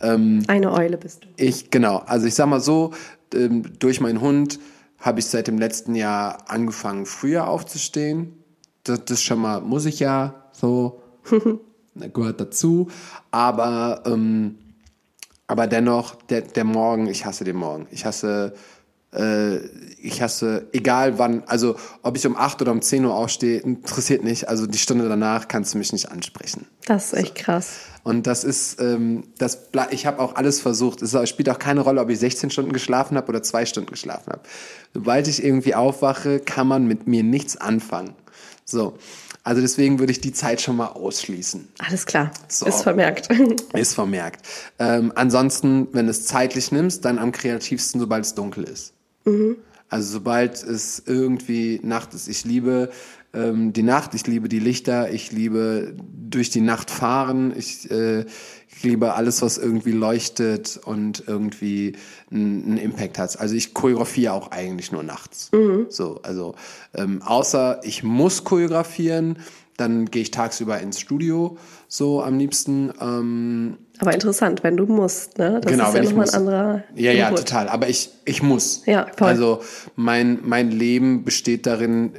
Ähm, Eine Eule bist du. Ich, genau. Also ich sag mal so, ähm, durch meinen Hund habe ich seit dem letzten Jahr angefangen, früher aufzustehen. Das, das schon mal, muss ich ja so. gehört dazu. Aber, ähm, aber dennoch, der, der Morgen, ich hasse den Morgen. Ich hasse, äh, ich hasse, egal wann, also ob ich um 8 oder um 10 Uhr aufstehe, interessiert nicht. Also die Stunde danach kannst du mich nicht ansprechen. Das ist echt krass. Und das ist, ähm, das, ich habe auch alles versucht. Es spielt auch keine Rolle, ob ich 16 Stunden geschlafen habe oder zwei Stunden geschlafen habe. Sobald ich irgendwie aufwache, kann man mit mir nichts anfangen. So. Also deswegen würde ich die Zeit schon mal ausschließen. Alles klar. So. Ist vermerkt. Ist vermerkt. Ähm, ansonsten, wenn es zeitlich nimmst, dann am kreativsten, sobald es dunkel ist. Mhm. Also sobald es irgendwie Nacht ist. Ich liebe ähm, die Nacht, ich liebe die Lichter, ich liebe durch die Nacht fahren, ich, äh, ich liebe alles, was irgendwie leuchtet und irgendwie einen Impact hat. Also ich choreografiere auch eigentlich nur nachts. Mhm. So, also ähm, außer ich muss choreografieren, dann gehe ich tagsüber ins Studio, so am liebsten. Ähm, aber interessant, wenn du musst, ne? Das genau, ist ja nochmal ein anderer. Ja, ja, Input. total. Aber ich, ich muss. Ja, voll. Also mein, mein Leben besteht darin,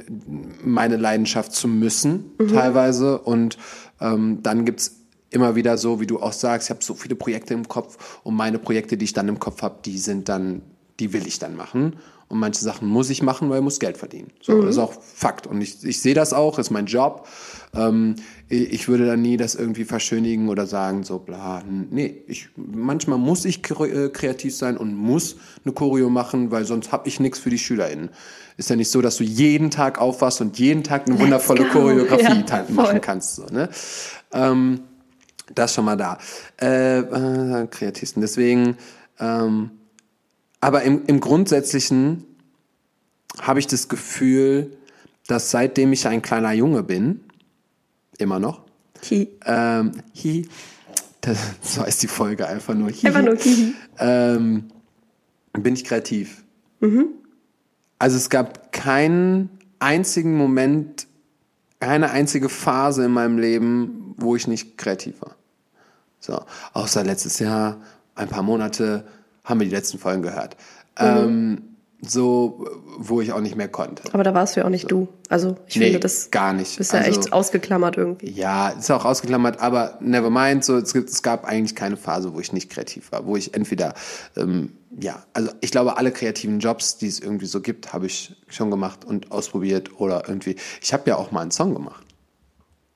meine Leidenschaft zu müssen, mhm. teilweise. Und ähm, dann gibt's immer wieder so, wie du auch sagst, ich habe so viele Projekte im Kopf und meine Projekte, die ich dann im Kopf habe, die sind dann, die will ich dann machen. Und manche Sachen muss ich machen, weil ich muss Geld verdienen. So, mhm. das ist auch Fakt. Und ich, ich sehe das auch, ist mein Job. Ähm, ich würde dann nie das irgendwie verschönigen oder sagen, so bla. Nee, ich, manchmal muss ich äh, kreativ sein und muss eine Choreo machen, weil sonst habe ich nichts für die SchülerInnen. Ist ja nicht so, dass du jeden Tag aufwachst und jeden Tag eine wundervolle Choreografie ja, machen kannst. So, ne? Ähm, das schon mal da. Äh, äh, kreativsten. Deswegen, ähm, aber im, im Grundsätzlichen habe ich das Gefühl, dass seitdem ich ein kleiner Junge bin, immer noch, hi, ähm, hi das, so heißt die Folge einfach nur, hi, einfach nur hi, ähm, bin ich kreativ. Mhm. Also es gab keinen einzigen Moment, keine einzige Phase in meinem Leben, wo ich nicht kreativ war. So, außer letztes Jahr, ein paar Monate, haben wir die letzten Folgen gehört. Mhm. Ähm, so, wo ich auch nicht mehr konnte. Aber da warst du ja auch nicht so. du. Also ich nee, finde das gar nicht. Ist ja also, echt ausgeklammert irgendwie. Ja, ist auch ausgeklammert, aber never mind. So, es, gibt, es gab eigentlich keine Phase, wo ich nicht kreativ war, wo ich entweder ähm, ja, also ich glaube, alle kreativen Jobs, die es irgendwie so gibt, habe ich schon gemacht und ausprobiert oder irgendwie. Ich habe ja auch mal einen Song gemacht.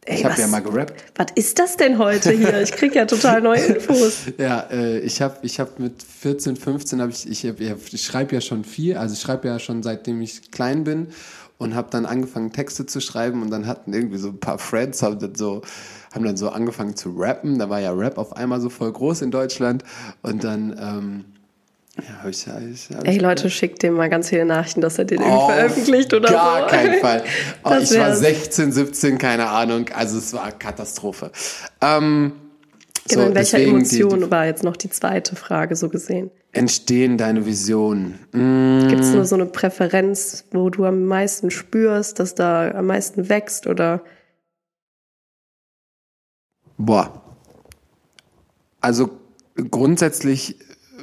Ey, ich habe ja mal gerappt. Was ist das denn heute hier? Ich krieg ja total neue Infos. ja, äh, ich habe ich hab mit 14, 15 habe ich ich, ich schreibe ja schon viel, also ich schreibe ja schon seitdem ich klein bin und habe dann angefangen Texte zu schreiben und dann hatten irgendwie so ein paar Friends haben dann so haben dann so angefangen zu rappen. Da war ja Rap auf einmal so voll groß in Deutschland und dann ähm, ja, ich, ich, ich, Ey, Leute, schickt dem mal ganz viele Nachrichten, dass er den irgendwie veröffentlicht oder gar so. Gar keinen Fall. Oh, ich war 16, 17, keine Ahnung. Also es war Katastrophe. Ähm, genau, so, in welcher Emotion die, die, war jetzt noch die zweite Frage so gesehen? Entstehen deine Visionen? Mm. Gibt es nur so eine Präferenz, wo du am meisten spürst, dass da am meisten wächst oder? Boah. Also grundsätzlich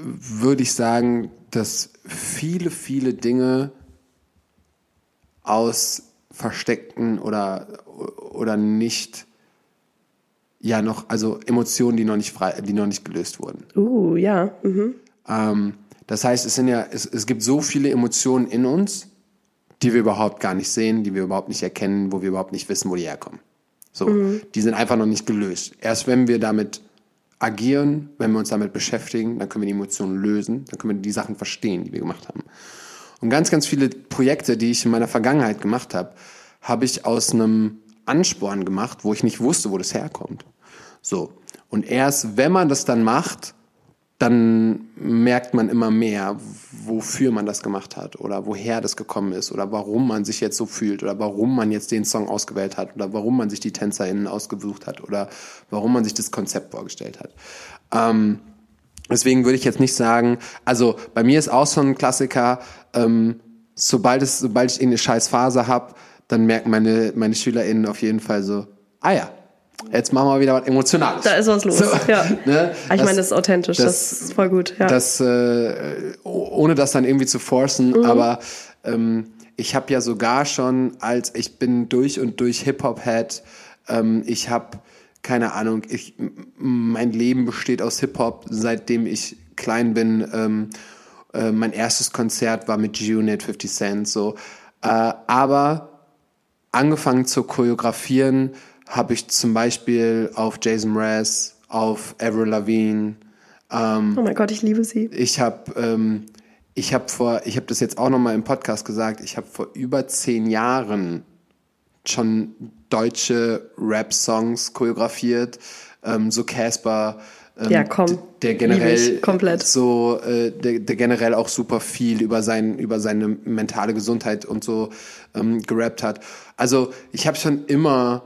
würde ich sagen, dass viele, viele Dinge aus versteckten oder, oder nicht, ja, noch, also Emotionen, die noch nicht frei, die noch nicht gelöst wurden. Uh, ja. Mhm. Ähm, das heißt, es sind ja, es, es gibt so viele Emotionen in uns, die wir überhaupt gar nicht sehen, die wir überhaupt nicht erkennen, wo wir überhaupt nicht wissen, wo die herkommen. So, mhm. die sind einfach noch nicht gelöst. Erst wenn wir damit agieren, wenn wir uns damit beschäftigen, dann können wir die Emotionen lösen, dann können wir die Sachen verstehen, die wir gemacht haben. Und ganz, ganz viele Projekte, die ich in meiner Vergangenheit gemacht habe, habe ich aus einem Ansporn gemacht, wo ich nicht wusste, wo das herkommt. So. Und erst wenn man das dann macht, dann merkt man immer mehr, wofür man das gemacht hat oder woher das gekommen ist oder warum man sich jetzt so fühlt oder warum man jetzt den Song ausgewählt hat oder warum man sich die TänzerInnen ausgesucht hat oder warum man sich das Konzept vorgestellt hat. Ähm, deswegen würde ich jetzt nicht sagen, also bei mir ist auch so ein Klassiker, ähm, sobald, es, sobald ich irgendeine scheiß Phase habe, dann merken meine, meine SchülerInnen auf jeden Fall so, ah ja, jetzt machen wir wieder was Emotionales. Da ist was los. So, ja. Ne? Ich das, meine, das ist authentisch, das, das ist voll gut. Ja. Das, äh, ohne das dann irgendwie zu forcen, mhm. aber ähm, ich habe ja sogar schon, als ich bin durch und durch Hip-Hop-Head, ähm, ich habe keine Ahnung, ich, mein Leben besteht aus Hip-Hop, seitdem ich klein bin. Ähm, äh, mein erstes Konzert war mit G-Unit 50 Cent, so. Äh, aber angefangen zu choreografieren habe ich zum Beispiel auf Jason Mraz, auf Avril Lavigne. Ähm, oh mein Gott, ich liebe sie. Ich habe ähm, ich habe vor, ich habe das jetzt auch nochmal im Podcast gesagt, ich habe vor über zehn Jahren schon deutsche Rap-Songs choreografiert, ähm, so Casper, ähm, ja, komm, der generell komplett. so, äh, der, der generell auch super viel über sein, über seine mentale Gesundheit und so ähm, gerappt hat. Also ich habe schon immer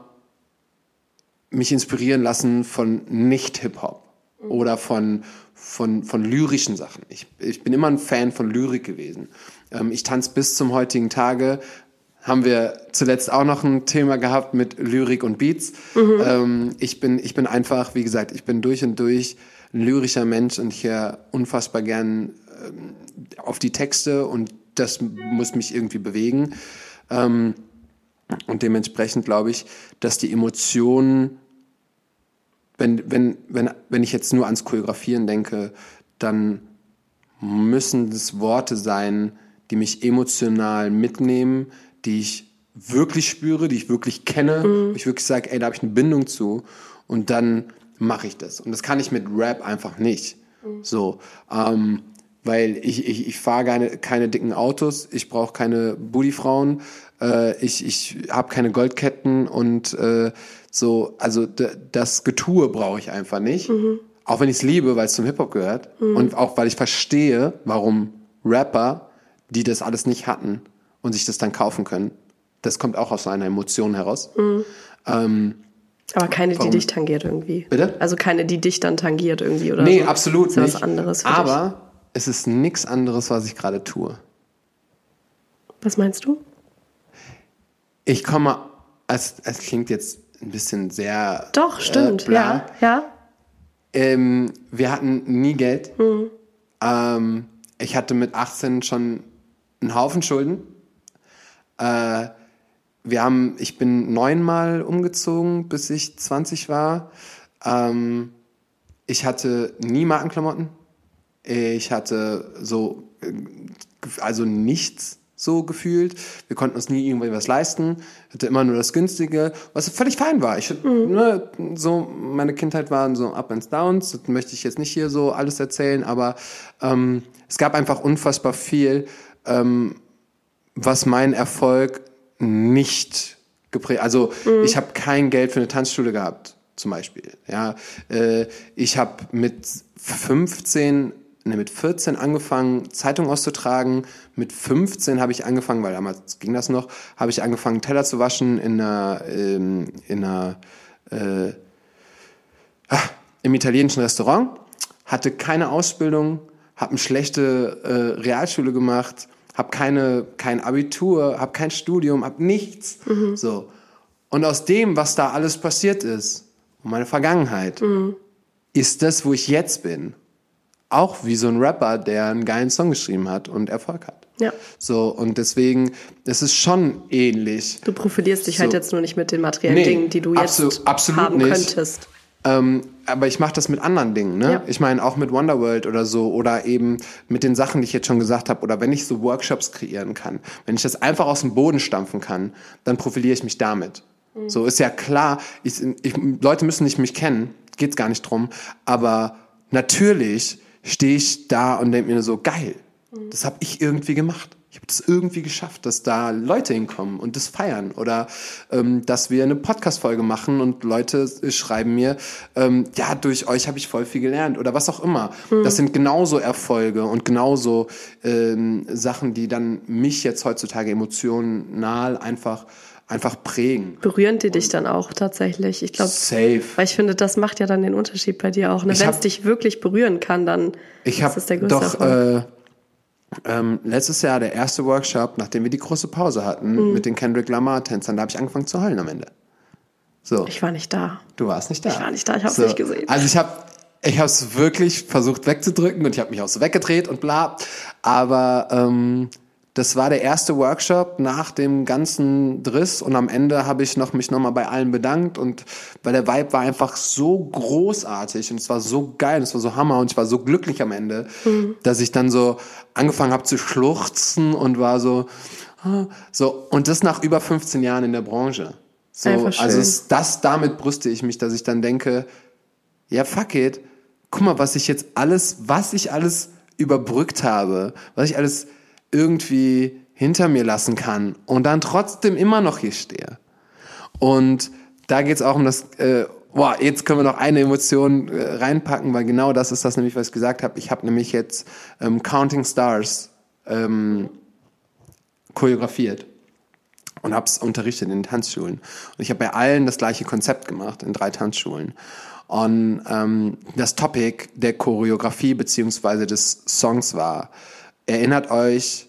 mich inspirieren lassen von nicht Hip Hop oder von von, von lyrischen Sachen. Ich, ich bin immer ein Fan von Lyrik gewesen. Ähm, ich tanze bis zum heutigen Tage. Haben wir zuletzt auch noch ein Thema gehabt mit Lyrik und Beats. Mhm. Ähm, ich, bin, ich bin einfach, wie gesagt, ich bin durch und durch ein lyrischer Mensch und ich höre unfassbar gern ähm, auf die Texte und das muss mich irgendwie bewegen. Ähm, und dementsprechend glaube ich, dass die Emotionen wenn, wenn, wenn, wenn ich jetzt nur ans Choreografieren denke, dann müssen es Worte sein, die mich emotional mitnehmen, die ich wirklich spüre, die ich wirklich kenne, mhm. wo ich wirklich sage, ey, da habe ich eine Bindung zu und dann mache ich das. Und das kann ich mit Rap einfach nicht. Mhm. So, ähm, weil ich, ich, ich fahre keine, keine dicken Autos, ich brauche keine Bootyfrauen, äh, ich, ich habe keine Goldketten und äh, so, also das Getue brauche ich einfach nicht. Mhm. Auch wenn ich es liebe, weil es zum Hip-Hop gehört. Mhm. Und auch weil ich verstehe, warum Rapper, die das alles nicht hatten und sich das dann kaufen können, das kommt auch aus einer Emotion heraus. Mhm. Ähm, aber keine, warum? die dich tangiert irgendwie. Bitte? Also keine, die dich dann tangiert irgendwie, oder? Nee, so. absolut ist nicht. was anderes. Aber dich. es ist nichts anderes, was ich gerade tue. Was meinst du? Ich komme, es, es klingt jetzt ein bisschen sehr. Doch, stimmt, äh, ja. ja. Ähm, wir hatten nie Geld. Mhm. Ähm, ich hatte mit 18 schon einen Haufen Schulden. Äh, wir haben, ich bin neunmal umgezogen, bis ich 20 war. Ähm, ich hatte nie Markenklamotten. Ich hatte so, äh, also nichts so gefühlt. Wir konnten uns nie irgendwie was leisten, hatte immer nur das Günstige, was völlig fein war. Ich, mhm. ne, so, meine Kindheit waren so Up and Downs, das möchte ich jetzt nicht hier so alles erzählen, aber ähm, es gab einfach unfassbar viel, ähm, was meinen Erfolg nicht geprägt. Also mhm. ich habe kein Geld für eine Tanzschule gehabt, zum Beispiel. Ja, äh, ich habe mit 15 ne, mit 14 angefangen, Zeitung auszutragen. Mit 15 habe ich angefangen, weil damals ging das noch, habe ich angefangen, Teller zu waschen in einer, ähm, in einer, äh, ach, im italienischen Restaurant. Hatte keine Ausbildung, habe eine schlechte äh, Realschule gemacht, habe keine, kein Abitur, habe kein Studium, habe nichts. Mhm. So. Und aus dem, was da alles passiert ist, meine Vergangenheit, mhm. ist das, wo ich jetzt bin auch wie so ein Rapper, der einen geilen Song geschrieben hat und Erfolg hat. Ja. So, und deswegen, es ist schon ähnlich. Du profilierst dich halt so. halt jetzt nur nicht mit den materiellen nee, Dingen, die du jetzt absolut, absolut haben nicht. könntest. Ähm, aber ich mache das mit anderen Dingen, ne? Ja. Ich meine auch mit Wonderworld oder so oder eben mit den Sachen, die ich jetzt schon gesagt habe oder wenn ich so Workshops kreieren kann, wenn ich das einfach aus dem Boden stampfen kann, dann profiliere ich mich damit. Mhm. So ist ja klar, ich, ich, Leute müssen nicht mich kennen, geht's gar nicht drum, aber natürlich stehe ich da und denke mir so, geil, das habe ich irgendwie gemacht. Ich habe das irgendwie geschafft, dass da Leute hinkommen und das feiern oder ähm, dass wir eine Podcast-Folge machen und Leute schreiben mir, ähm, ja, durch euch habe ich voll viel gelernt oder was auch immer. Mhm. Das sind genauso Erfolge und genauso ähm, Sachen, die dann mich jetzt heutzutage emotional einfach einfach prägen. Berühren die dich dann auch tatsächlich? Ich glaube, safe. Weil ich finde, das macht ja dann den Unterschied bei dir auch. Ne? Wenn es dich wirklich berühren kann, dann ich ist das der größte doch, Erfolg. Äh, ähm, letztes Jahr der erste Workshop, nachdem wir die große Pause hatten mhm. mit den Kendrick Lamar Tänzern, da habe ich angefangen zu heulen am Ende. So. Ich war nicht da. Du warst nicht da. Ich war nicht da, ich habe es so. nicht gesehen. Also ich habe ich habe es wirklich versucht wegzudrücken und ich habe mich auch so weggedreht und bla. Aber ähm, das war der erste Workshop nach dem ganzen Driss und am Ende habe ich noch mich nochmal bei allen bedankt und weil der Vibe war einfach so großartig und es war so geil, und es war so Hammer und ich war so glücklich am Ende, mhm. dass ich dann so angefangen habe zu schluchzen und war so ah, so und das nach über 15 Jahren in der Branche. So, also es, das damit brüste ich mich, dass ich dann denke, ja fuck it, guck mal, was ich jetzt alles, was ich alles überbrückt habe, was ich alles irgendwie hinter mir lassen kann und dann trotzdem immer noch hier stehe. Und da geht es auch um das, äh, boah, jetzt können wir noch eine Emotion äh, reinpacken, weil genau das ist das nämlich, was ich gesagt habe. Ich habe nämlich jetzt ähm, Counting Stars ähm, choreografiert und habe es unterrichtet in Tanzschulen. Und ich habe bei allen das gleiche Konzept gemacht, in drei Tanzschulen. Und ähm, das Topic der Choreografie beziehungsweise des Songs war, erinnert euch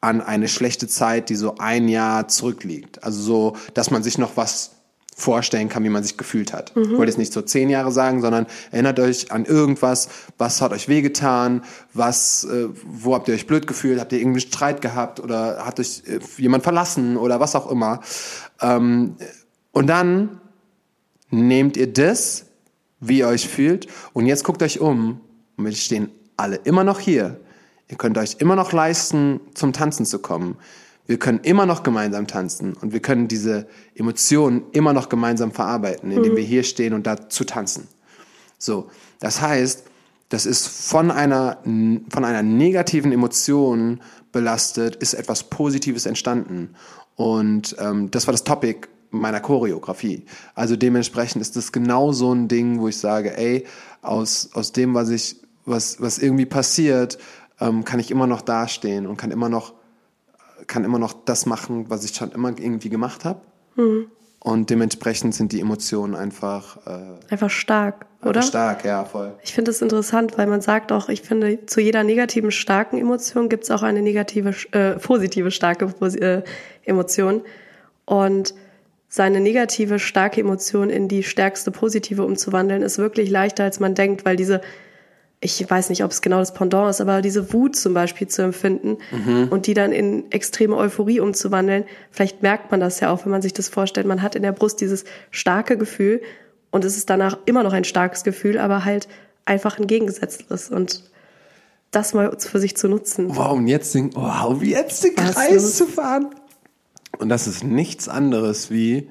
an eine schlechte Zeit, die so ein Jahr zurückliegt. Also so, dass man sich noch was vorstellen kann, wie man sich gefühlt hat. Mhm. Ich wollte jetzt nicht so zehn Jahre sagen, sondern erinnert euch an irgendwas, was hat euch wehgetan, was, äh, wo habt ihr euch blöd gefühlt, habt ihr irgendwie Streit gehabt oder hat euch äh, jemand verlassen oder was auch immer. Ähm, und dann nehmt ihr das, wie ihr euch fühlt, und jetzt guckt euch um und wir stehen alle immer noch hier Ihr könnt euch immer noch leisten, zum Tanzen zu kommen. Wir können immer noch gemeinsam tanzen und wir können diese Emotionen immer noch gemeinsam verarbeiten, indem mhm. wir hier stehen und dazu tanzen. So, das heißt, das ist von einer, von einer negativen Emotion belastet, ist etwas Positives entstanden. Und ähm, das war das Topic meiner Choreografie. Also dementsprechend ist das genau so ein Ding, wo ich sage, ey, aus, aus dem, was ich, was, was irgendwie passiert, ähm, kann ich immer noch dastehen und kann immer noch, kann immer noch das machen, was ich schon immer irgendwie gemacht habe. Mhm. Und dementsprechend sind die Emotionen einfach äh, einfach stark, oder? Stark, ja, voll. Ich finde es interessant, weil man sagt auch, ich finde, zu jeder negativen starken Emotion gibt es auch eine negative, äh, positive starke äh, Emotion. Und seine negative starke Emotion in die stärkste positive umzuwandeln, ist wirklich leichter, als man denkt, weil diese ich weiß nicht, ob es genau das Pendant ist, aber diese Wut zum Beispiel zu empfinden mhm. und die dann in extreme Euphorie umzuwandeln, vielleicht merkt man das ja auch, wenn man sich das vorstellt. Man hat in der Brust dieses starke Gefühl und es ist danach immer noch ein starkes Gefühl, aber halt einfach ein gegengesetztes und das mal für sich zu nutzen. Wow, und jetzt den, wow, jetzt den Kreis zu fahren. Und das ist nichts anderes wie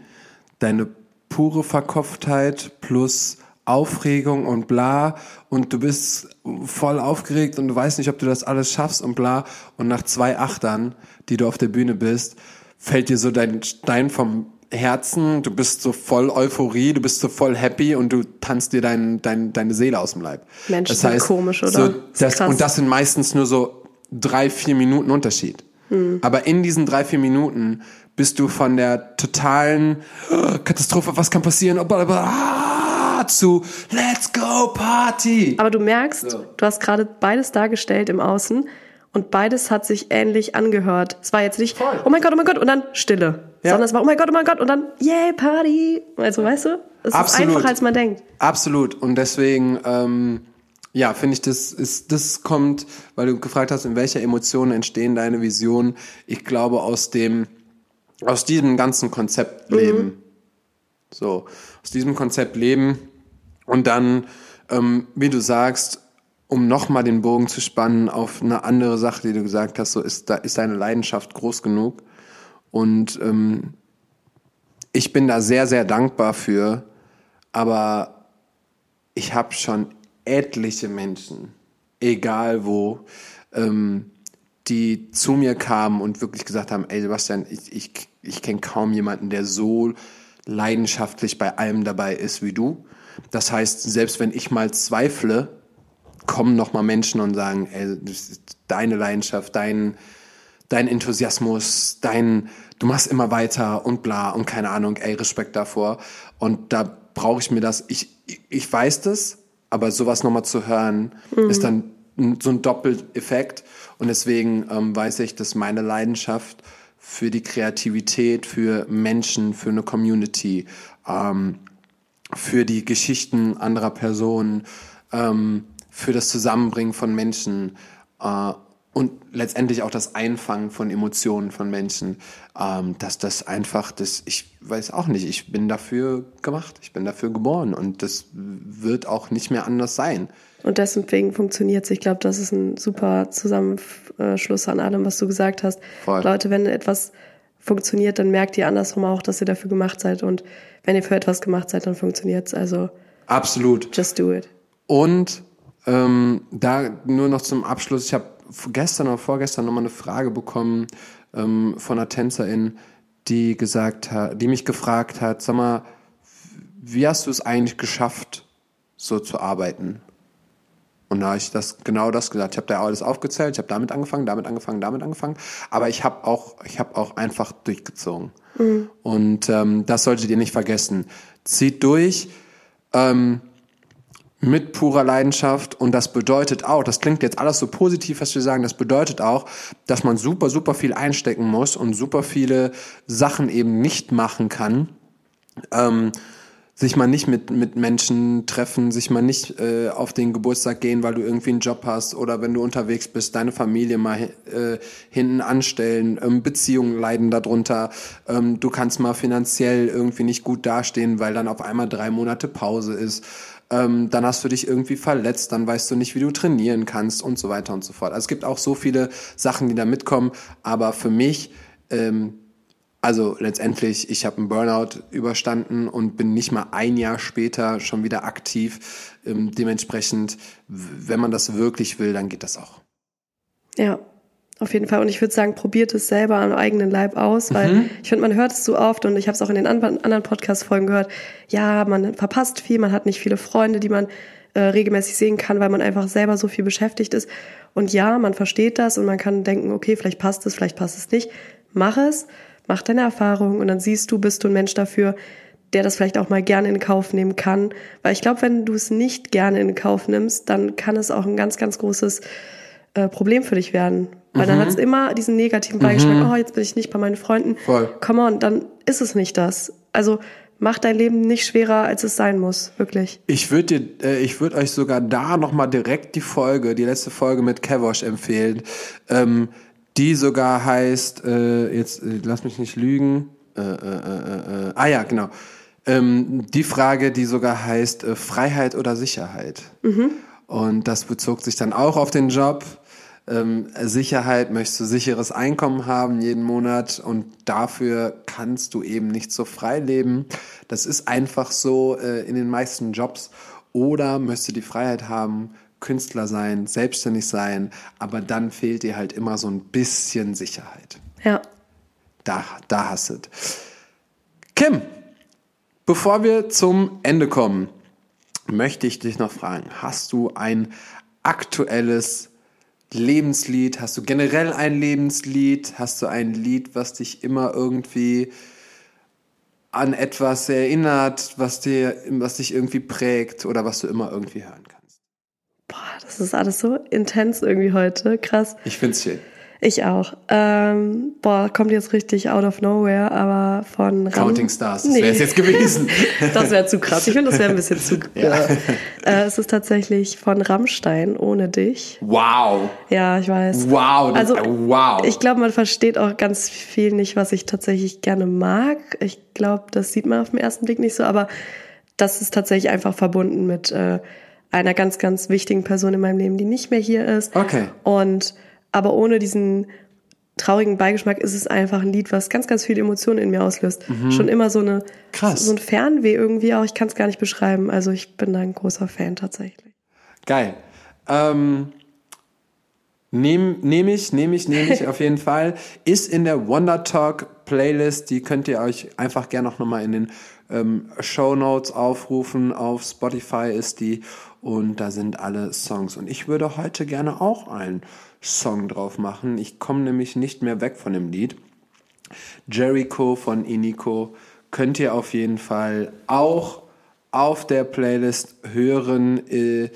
deine pure Verkopftheit plus Aufregung und bla und du bist voll aufgeregt und du weißt nicht, ob du das alles schaffst und bla und nach zwei Achtern, die du auf der Bühne bist, fällt dir so dein Stein vom Herzen, du bist so voll Euphorie, du bist so voll happy und du tanzt dir dein, dein, deine Seele aus dem Leib. Mensch, das heißt, komisch, oder? So, das, und das sind meistens nur so drei, vier Minuten Unterschied. Hm. Aber in diesen drei, vier Minuten bist du von der totalen oh, Katastrophe, was kann passieren, oh, zu Let's go Party. Aber du merkst, so. du hast gerade beides dargestellt im Außen und beides hat sich ähnlich angehört. Es war jetzt nicht, Voll. oh mein Gott, oh mein Gott und dann Stille, ja. sondern es war, oh mein Gott, oh mein Gott und dann, yay, Party. Also weißt du, es Absolut. ist einfacher, als man denkt. Absolut und deswegen... Ähm, ja, finde ich, das ist, das kommt, weil du gefragt hast, in welcher Emotion entstehen deine Visionen. Ich glaube, aus dem, aus diesem ganzen Konzept leben. Mhm. So, aus diesem Konzept leben und dann, ähm, wie du sagst, um nochmal den Bogen zu spannen auf eine andere Sache, die du gesagt hast, so ist, da ist deine Leidenschaft groß genug. Und ähm, ich bin da sehr, sehr dankbar für. Aber ich habe schon etliche Menschen, egal wo, ähm, die zu mir kamen und wirklich gesagt haben, ey Sebastian, ich, ich, ich kenne kaum jemanden, der so leidenschaftlich bei allem dabei ist wie du. Das heißt, selbst wenn ich mal zweifle, kommen noch mal Menschen und sagen, ey, deine Leidenschaft, dein, dein Enthusiasmus, dein, du machst immer weiter und bla und keine Ahnung, ey, Respekt davor. Und da brauche ich mir das, ich, ich weiß das, aber sowas nochmal zu hören, mhm. ist dann so ein Doppeleffekt. Und deswegen ähm, weiß ich, dass meine Leidenschaft für die Kreativität, für Menschen, für eine Community, ähm, für die Geschichten anderer Personen, ähm, für das Zusammenbringen von Menschen äh, und letztendlich auch das Einfangen von Emotionen von Menschen, ähm, dass das einfach, das, ich weiß auch nicht, ich bin dafür gemacht, ich bin dafür geboren und das wird auch nicht mehr anders sein. Und deswegen funktioniert es. Ich glaube, das ist ein super Zusammenschluss an allem, was du gesagt hast. Voll. Leute, wenn etwas funktioniert, dann merkt ihr andersrum auch, dass ihr dafür gemacht seid. Und wenn ihr für etwas gemacht seid, dann funktioniert es. Also absolut. Just do it. Und ähm, da nur noch zum Abschluss, ich habe gestern oder vorgestern nochmal eine Frage bekommen ähm, von einer Tänzerin, die gesagt hat, die mich gefragt hat, sag mal, wie hast du es eigentlich geschafft, so zu arbeiten? Und da habe ich das genau das gesagt. Ich habe da alles aufgezählt, ich habe damit angefangen, damit angefangen, damit angefangen. Aber ich habe auch, ich habe auch einfach durchgezogen. Mhm. Und ähm, das solltet ihr nicht vergessen. Zieht durch. Ähm, mit purer Leidenschaft und das bedeutet auch, das klingt jetzt alles so positiv, was wir sagen, das bedeutet auch, dass man super, super viel einstecken muss und super viele Sachen eben nicht machen kann. Ähm, sich mal nicht mit, mit Menschen treffen, sich mal nicht äh, auf den Geburtstag gehen, weil du irgendwie einen Job hast oder wenn du unterwegs bist, deine Familie mal äh, hinten anstellen, ähm, Beziehungen leiden darunter, ähm, du kannst mal finanziell irgendwie nicht gut dastehen, weil dann auf einmal drei Monate Pause ist ähm, dann hast du dich irgendwie verletzt, dann weißt du nicht, wie du trainieren kannst und so weiter und so fort. Also es gibt auch so viele Sachen, die da mitkommen, aber für mich, ähm, also letztendlich, ich habe einen Burnout überstanden und bin nicht mal ein Jahr später schon wieder aktiv. Ähm, dementsprechend, wenn man das wirklich will, dann geht das auch. Ja, auf jeden Fall. Und ich würde sagen, probiert es selber am eigenen Leib aus, weil mhm. ich finde, man hört es so oft und ich habe es auch in den anderen Podcast-Folgen gehört. Ja, man verpasst viel, man hat nicht viele Freunde, die man äh, regelmäßig sehen kann, weil man einfach selber so viel beschäftigt ist. Und ja, man versteht das und man kann denken, okay, vielleicht passt es, vielleicht passt es nicht. Mach es, mach deine Erfahrung und dann siehst du, bist du ein Mensch dafür, der das vielleicht auch mal gerne in Kauf nehmen kann. Weil ich glaube, wenn du es nicht gerne in Kauf nimmst, dann kann es auch ein ganz, ganz großes äh, Problem für dich werden. Weil mhm. dann hat es immer diesen negativen Beigeschmack, mhm. oh, jetzt bin ich nicht bei meinen Freunden. Voll. Come on, dann ist es nicht das. Also mach dein Leben nicht schwerer, als es sein muss, wirklich. Ich würde äh, ich würde euch sogar da nochmal direkt die Folge, die letzte Folge mit Kevosh empfehlen, ähm, die sogar heißt, äh, jetzt äh, lass mich nicht lügen, äh, äh, äh, äh, ah ja, genau, ähm, die Frage, die sogar heißt äh, Freiheit oder Sicherheit. Mhm. Und das bezog sich dann auch auf den Job ähm, Sicherheit, möchtest du sicheres Einkommen haben jeden Monat und dafür kannst du eben nicht so frei leben. Das ist einfach so äh, in den meisten Jobs. Oder möchtest du die Freiheit haben, Künstler sein, selbstständig sein, aber dann fehlt dir halt immer so ein bisschen Sicherheit. Ja. Da, da hast du es. Kim, bevor wir zum Ende kommen, möchte ich dich noch fragen, hast du ein aktuelles Lebenslied? Hast du generell ein Lebenslied? Hast du ein Lied, was dich immer irgendwie an etwas erinnert, was dir, was dich irgendwie prägt oder was du immer irgendwie hören kannst? Boah, das ist alles so intens irgendwie heute. Krass. Ich find's schön. Ich auch. Ähm, boah, kommt jetzt richtig out of nowhere, aber von Ram Counting Stars, das wäre es jetzt gewesen. das wäre zu krass. Ich finde, das wäre ein bisschen zu. ja. äh, es ist tatsächlich von Rammstein, ohne dich. Wow. Ja, ich weiß. Wow. Also, wow. Ich glaube, man versteht auch ganz viel nicht, was ich tatsächlich gerne mag. Ich glaube, das sieht man auf den ersten Blick nicht so, aber das ist tatsächlich einfach verbunden mit äh, einer ganz, ganz wichtigen Person in meinem Leben, die nicht mehr hier ist. Okay. Und aber ohne diesen traurigen Beigeschmack ist es einfach ein Lied, was ganz, ganz viele Emotionen in mir auslöst. Mhm. Schon immer so eine Krass. so ein Fernweh irgendwie auch. Ich kann es gar nicht beschreiben. Also ich bin da ein großer Fan tatsächlich. Geil. Ähm, Nehme nehm ich, nehme ich, nehme ich auf jeden Fall. Ist in der Wonder Talk Playlist, die könnt ihr euch einfach gerne noch mal in den ähm, Show Notes aufrufen. Auf Spotify ist die und da sind alle Songs. Und ich würde heute gerne auch einen Song drauf machen. Ich komme nämlich nicht mehr weg von dem Lied. Jericho von Iniko könnt ihr auf jeden Fall auch auf der Playlist hören. Äh,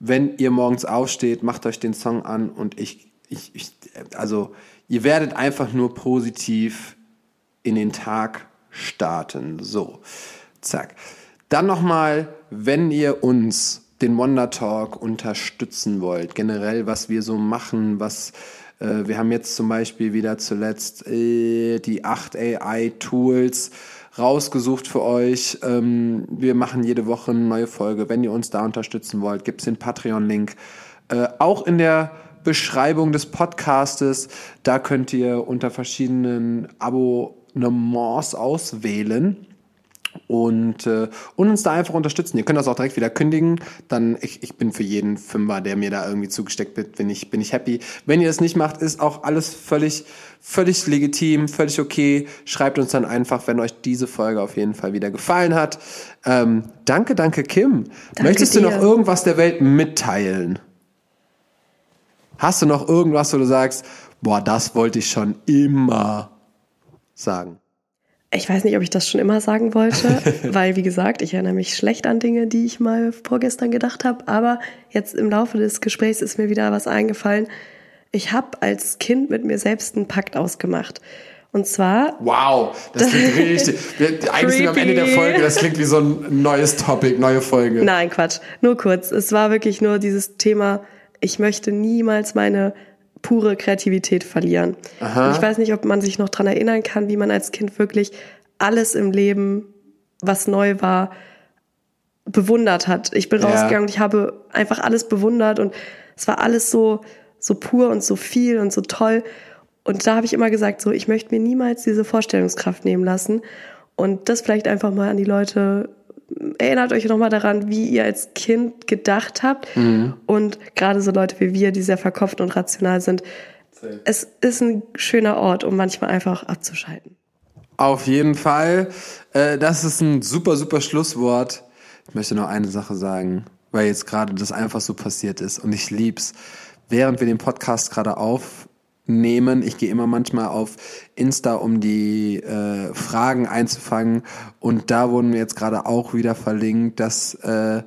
wenn ihr morgens aufsteht, macht euch den Song an und ich, ich, ich, also ihr werdet einfach nur positiv in den Tag starten. So, zack. Dann nochmal, wenn ihr uns den Wonder Talk unterstützen wollt, generell was wir so machen, was äh, wir haben jetzt zum Beispiel wieder zuletzt äh, die 8 AI Tools rausgesucht für euch. Ähm, wir machen jede Woche eine neue Folge. Wenn ihr uns da unterstützen wollt, gibt es den Patreon-Link. Äh, auch in der Beschreibung des Podcastes, da könnt ihr unter verschiedenen Abonnements auswählen und, äh, und uns da einfach unterstützen. Ihr könnt das auch direkt wieder kündigen. Dann, ich, ich bin für jeden Fünfer, der mir da irgendwie zugesteckt wird, bin ich, bin ich happy. Wenn ihr das nicht macht, ist auch alles völlig, völlig legitim, völlig okay. Schreibt uns dann einfach, wenn euch diese Folge auf jeden Fall wieder gefallen hat. Ähm, danke, danke, Kim. Danke Möchtest dir. du noch irgendwas der Welt mitteilen? Hast du noch irgendwas, wo du sagst, boah, das wollte ich schon immer sagen? Ich weiß nicht, ob ich das schon immer sagen wollte, weil, wie gesagt, ich erinnere mich schlecht an Dinge, die ich mal vorgestern gedacht habe. Aber jetzt im Laufe des Gesprächs ist mir wieder was eingefallen. Ich habe als Kind mit mir selbst einen Pakt ausgemacht. Und zwar. Wow, das klingt richtig. Eigentlich sind wir am Ende der Folge, das klingt wie so ein neues Topic, neue Folge. Nein, Quatsch. Nur kurz. Es war wirklich nur dieses Thema, ich möchte niemals meine pure Kreativität verlieren. Ich weiß nicht, ob man sich noch dran erinnern kann, wie man als Kind wirklich alles im Leben, was neu war, bewundert hat. Ich bin ja. rausgegangen und ich habe einfach alles bewundert und es war alles so, so pur und so viel und so toll. Und da habe ich immer gesagt, so, ich möchte mir niemals diese Vorstellungskraft nehmen lassen und das vielleicht einfach mal an die Leute erinnert euch nochmal daran, wie ihr als Kind gedacht habt. Mhm. Und gerade so Leute wie wir, die sehr verkopft und rational sind, Safe. es ist ein schöner Ort, um manchmal einfach abzuschalten. Auf jeden Fall. Äh, das ist ein super, super Schlusswort. Ich möchte noch eine Sache sagen, weil jetzt gerade das einfach so passiert ist und ich lieb's. Während wir den Podcast gerade auf nehmen. Ich gehe immer manchmal auf Insta, um die äh, Fragen einzufangen. Und da wurden mir jetzt gerade auch wieder verlinkt, dass, äh,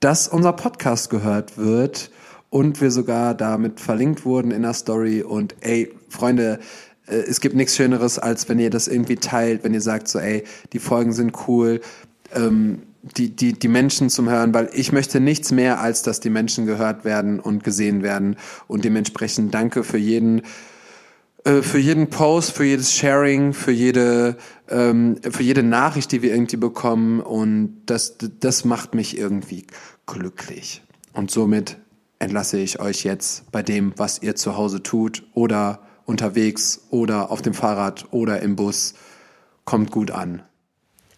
dass unser Podcast gehört wird und wir sogar damit verlinkt wurden in der Story. Und ey, Freunde, äh, es gibt nichts Schöneres, als wenn ihr das irgendwie teilt, wenn ihr sagt so, ey, die Folgen sind cool. Ähm, die, die, die Menschen zum Hören, weil ich möchte nichts mehr, als dass die Menschen gehört werden und gesehen werden. Und dementsprechend danke für jeden, äh, für jeden Post, für jedes Sharing, für jede, ähm, für jede Nachricht, die wir irgendwie bekommen. Und das, das macht mich irgendwie glücklich. Und somit entlasse ich euch jetzt bei dem, was ihr zu Hause tut oder unterwegs oder auf dem Fahrrad oder im Bus. Kommt gut an.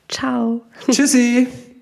Ciao. Tschüssi.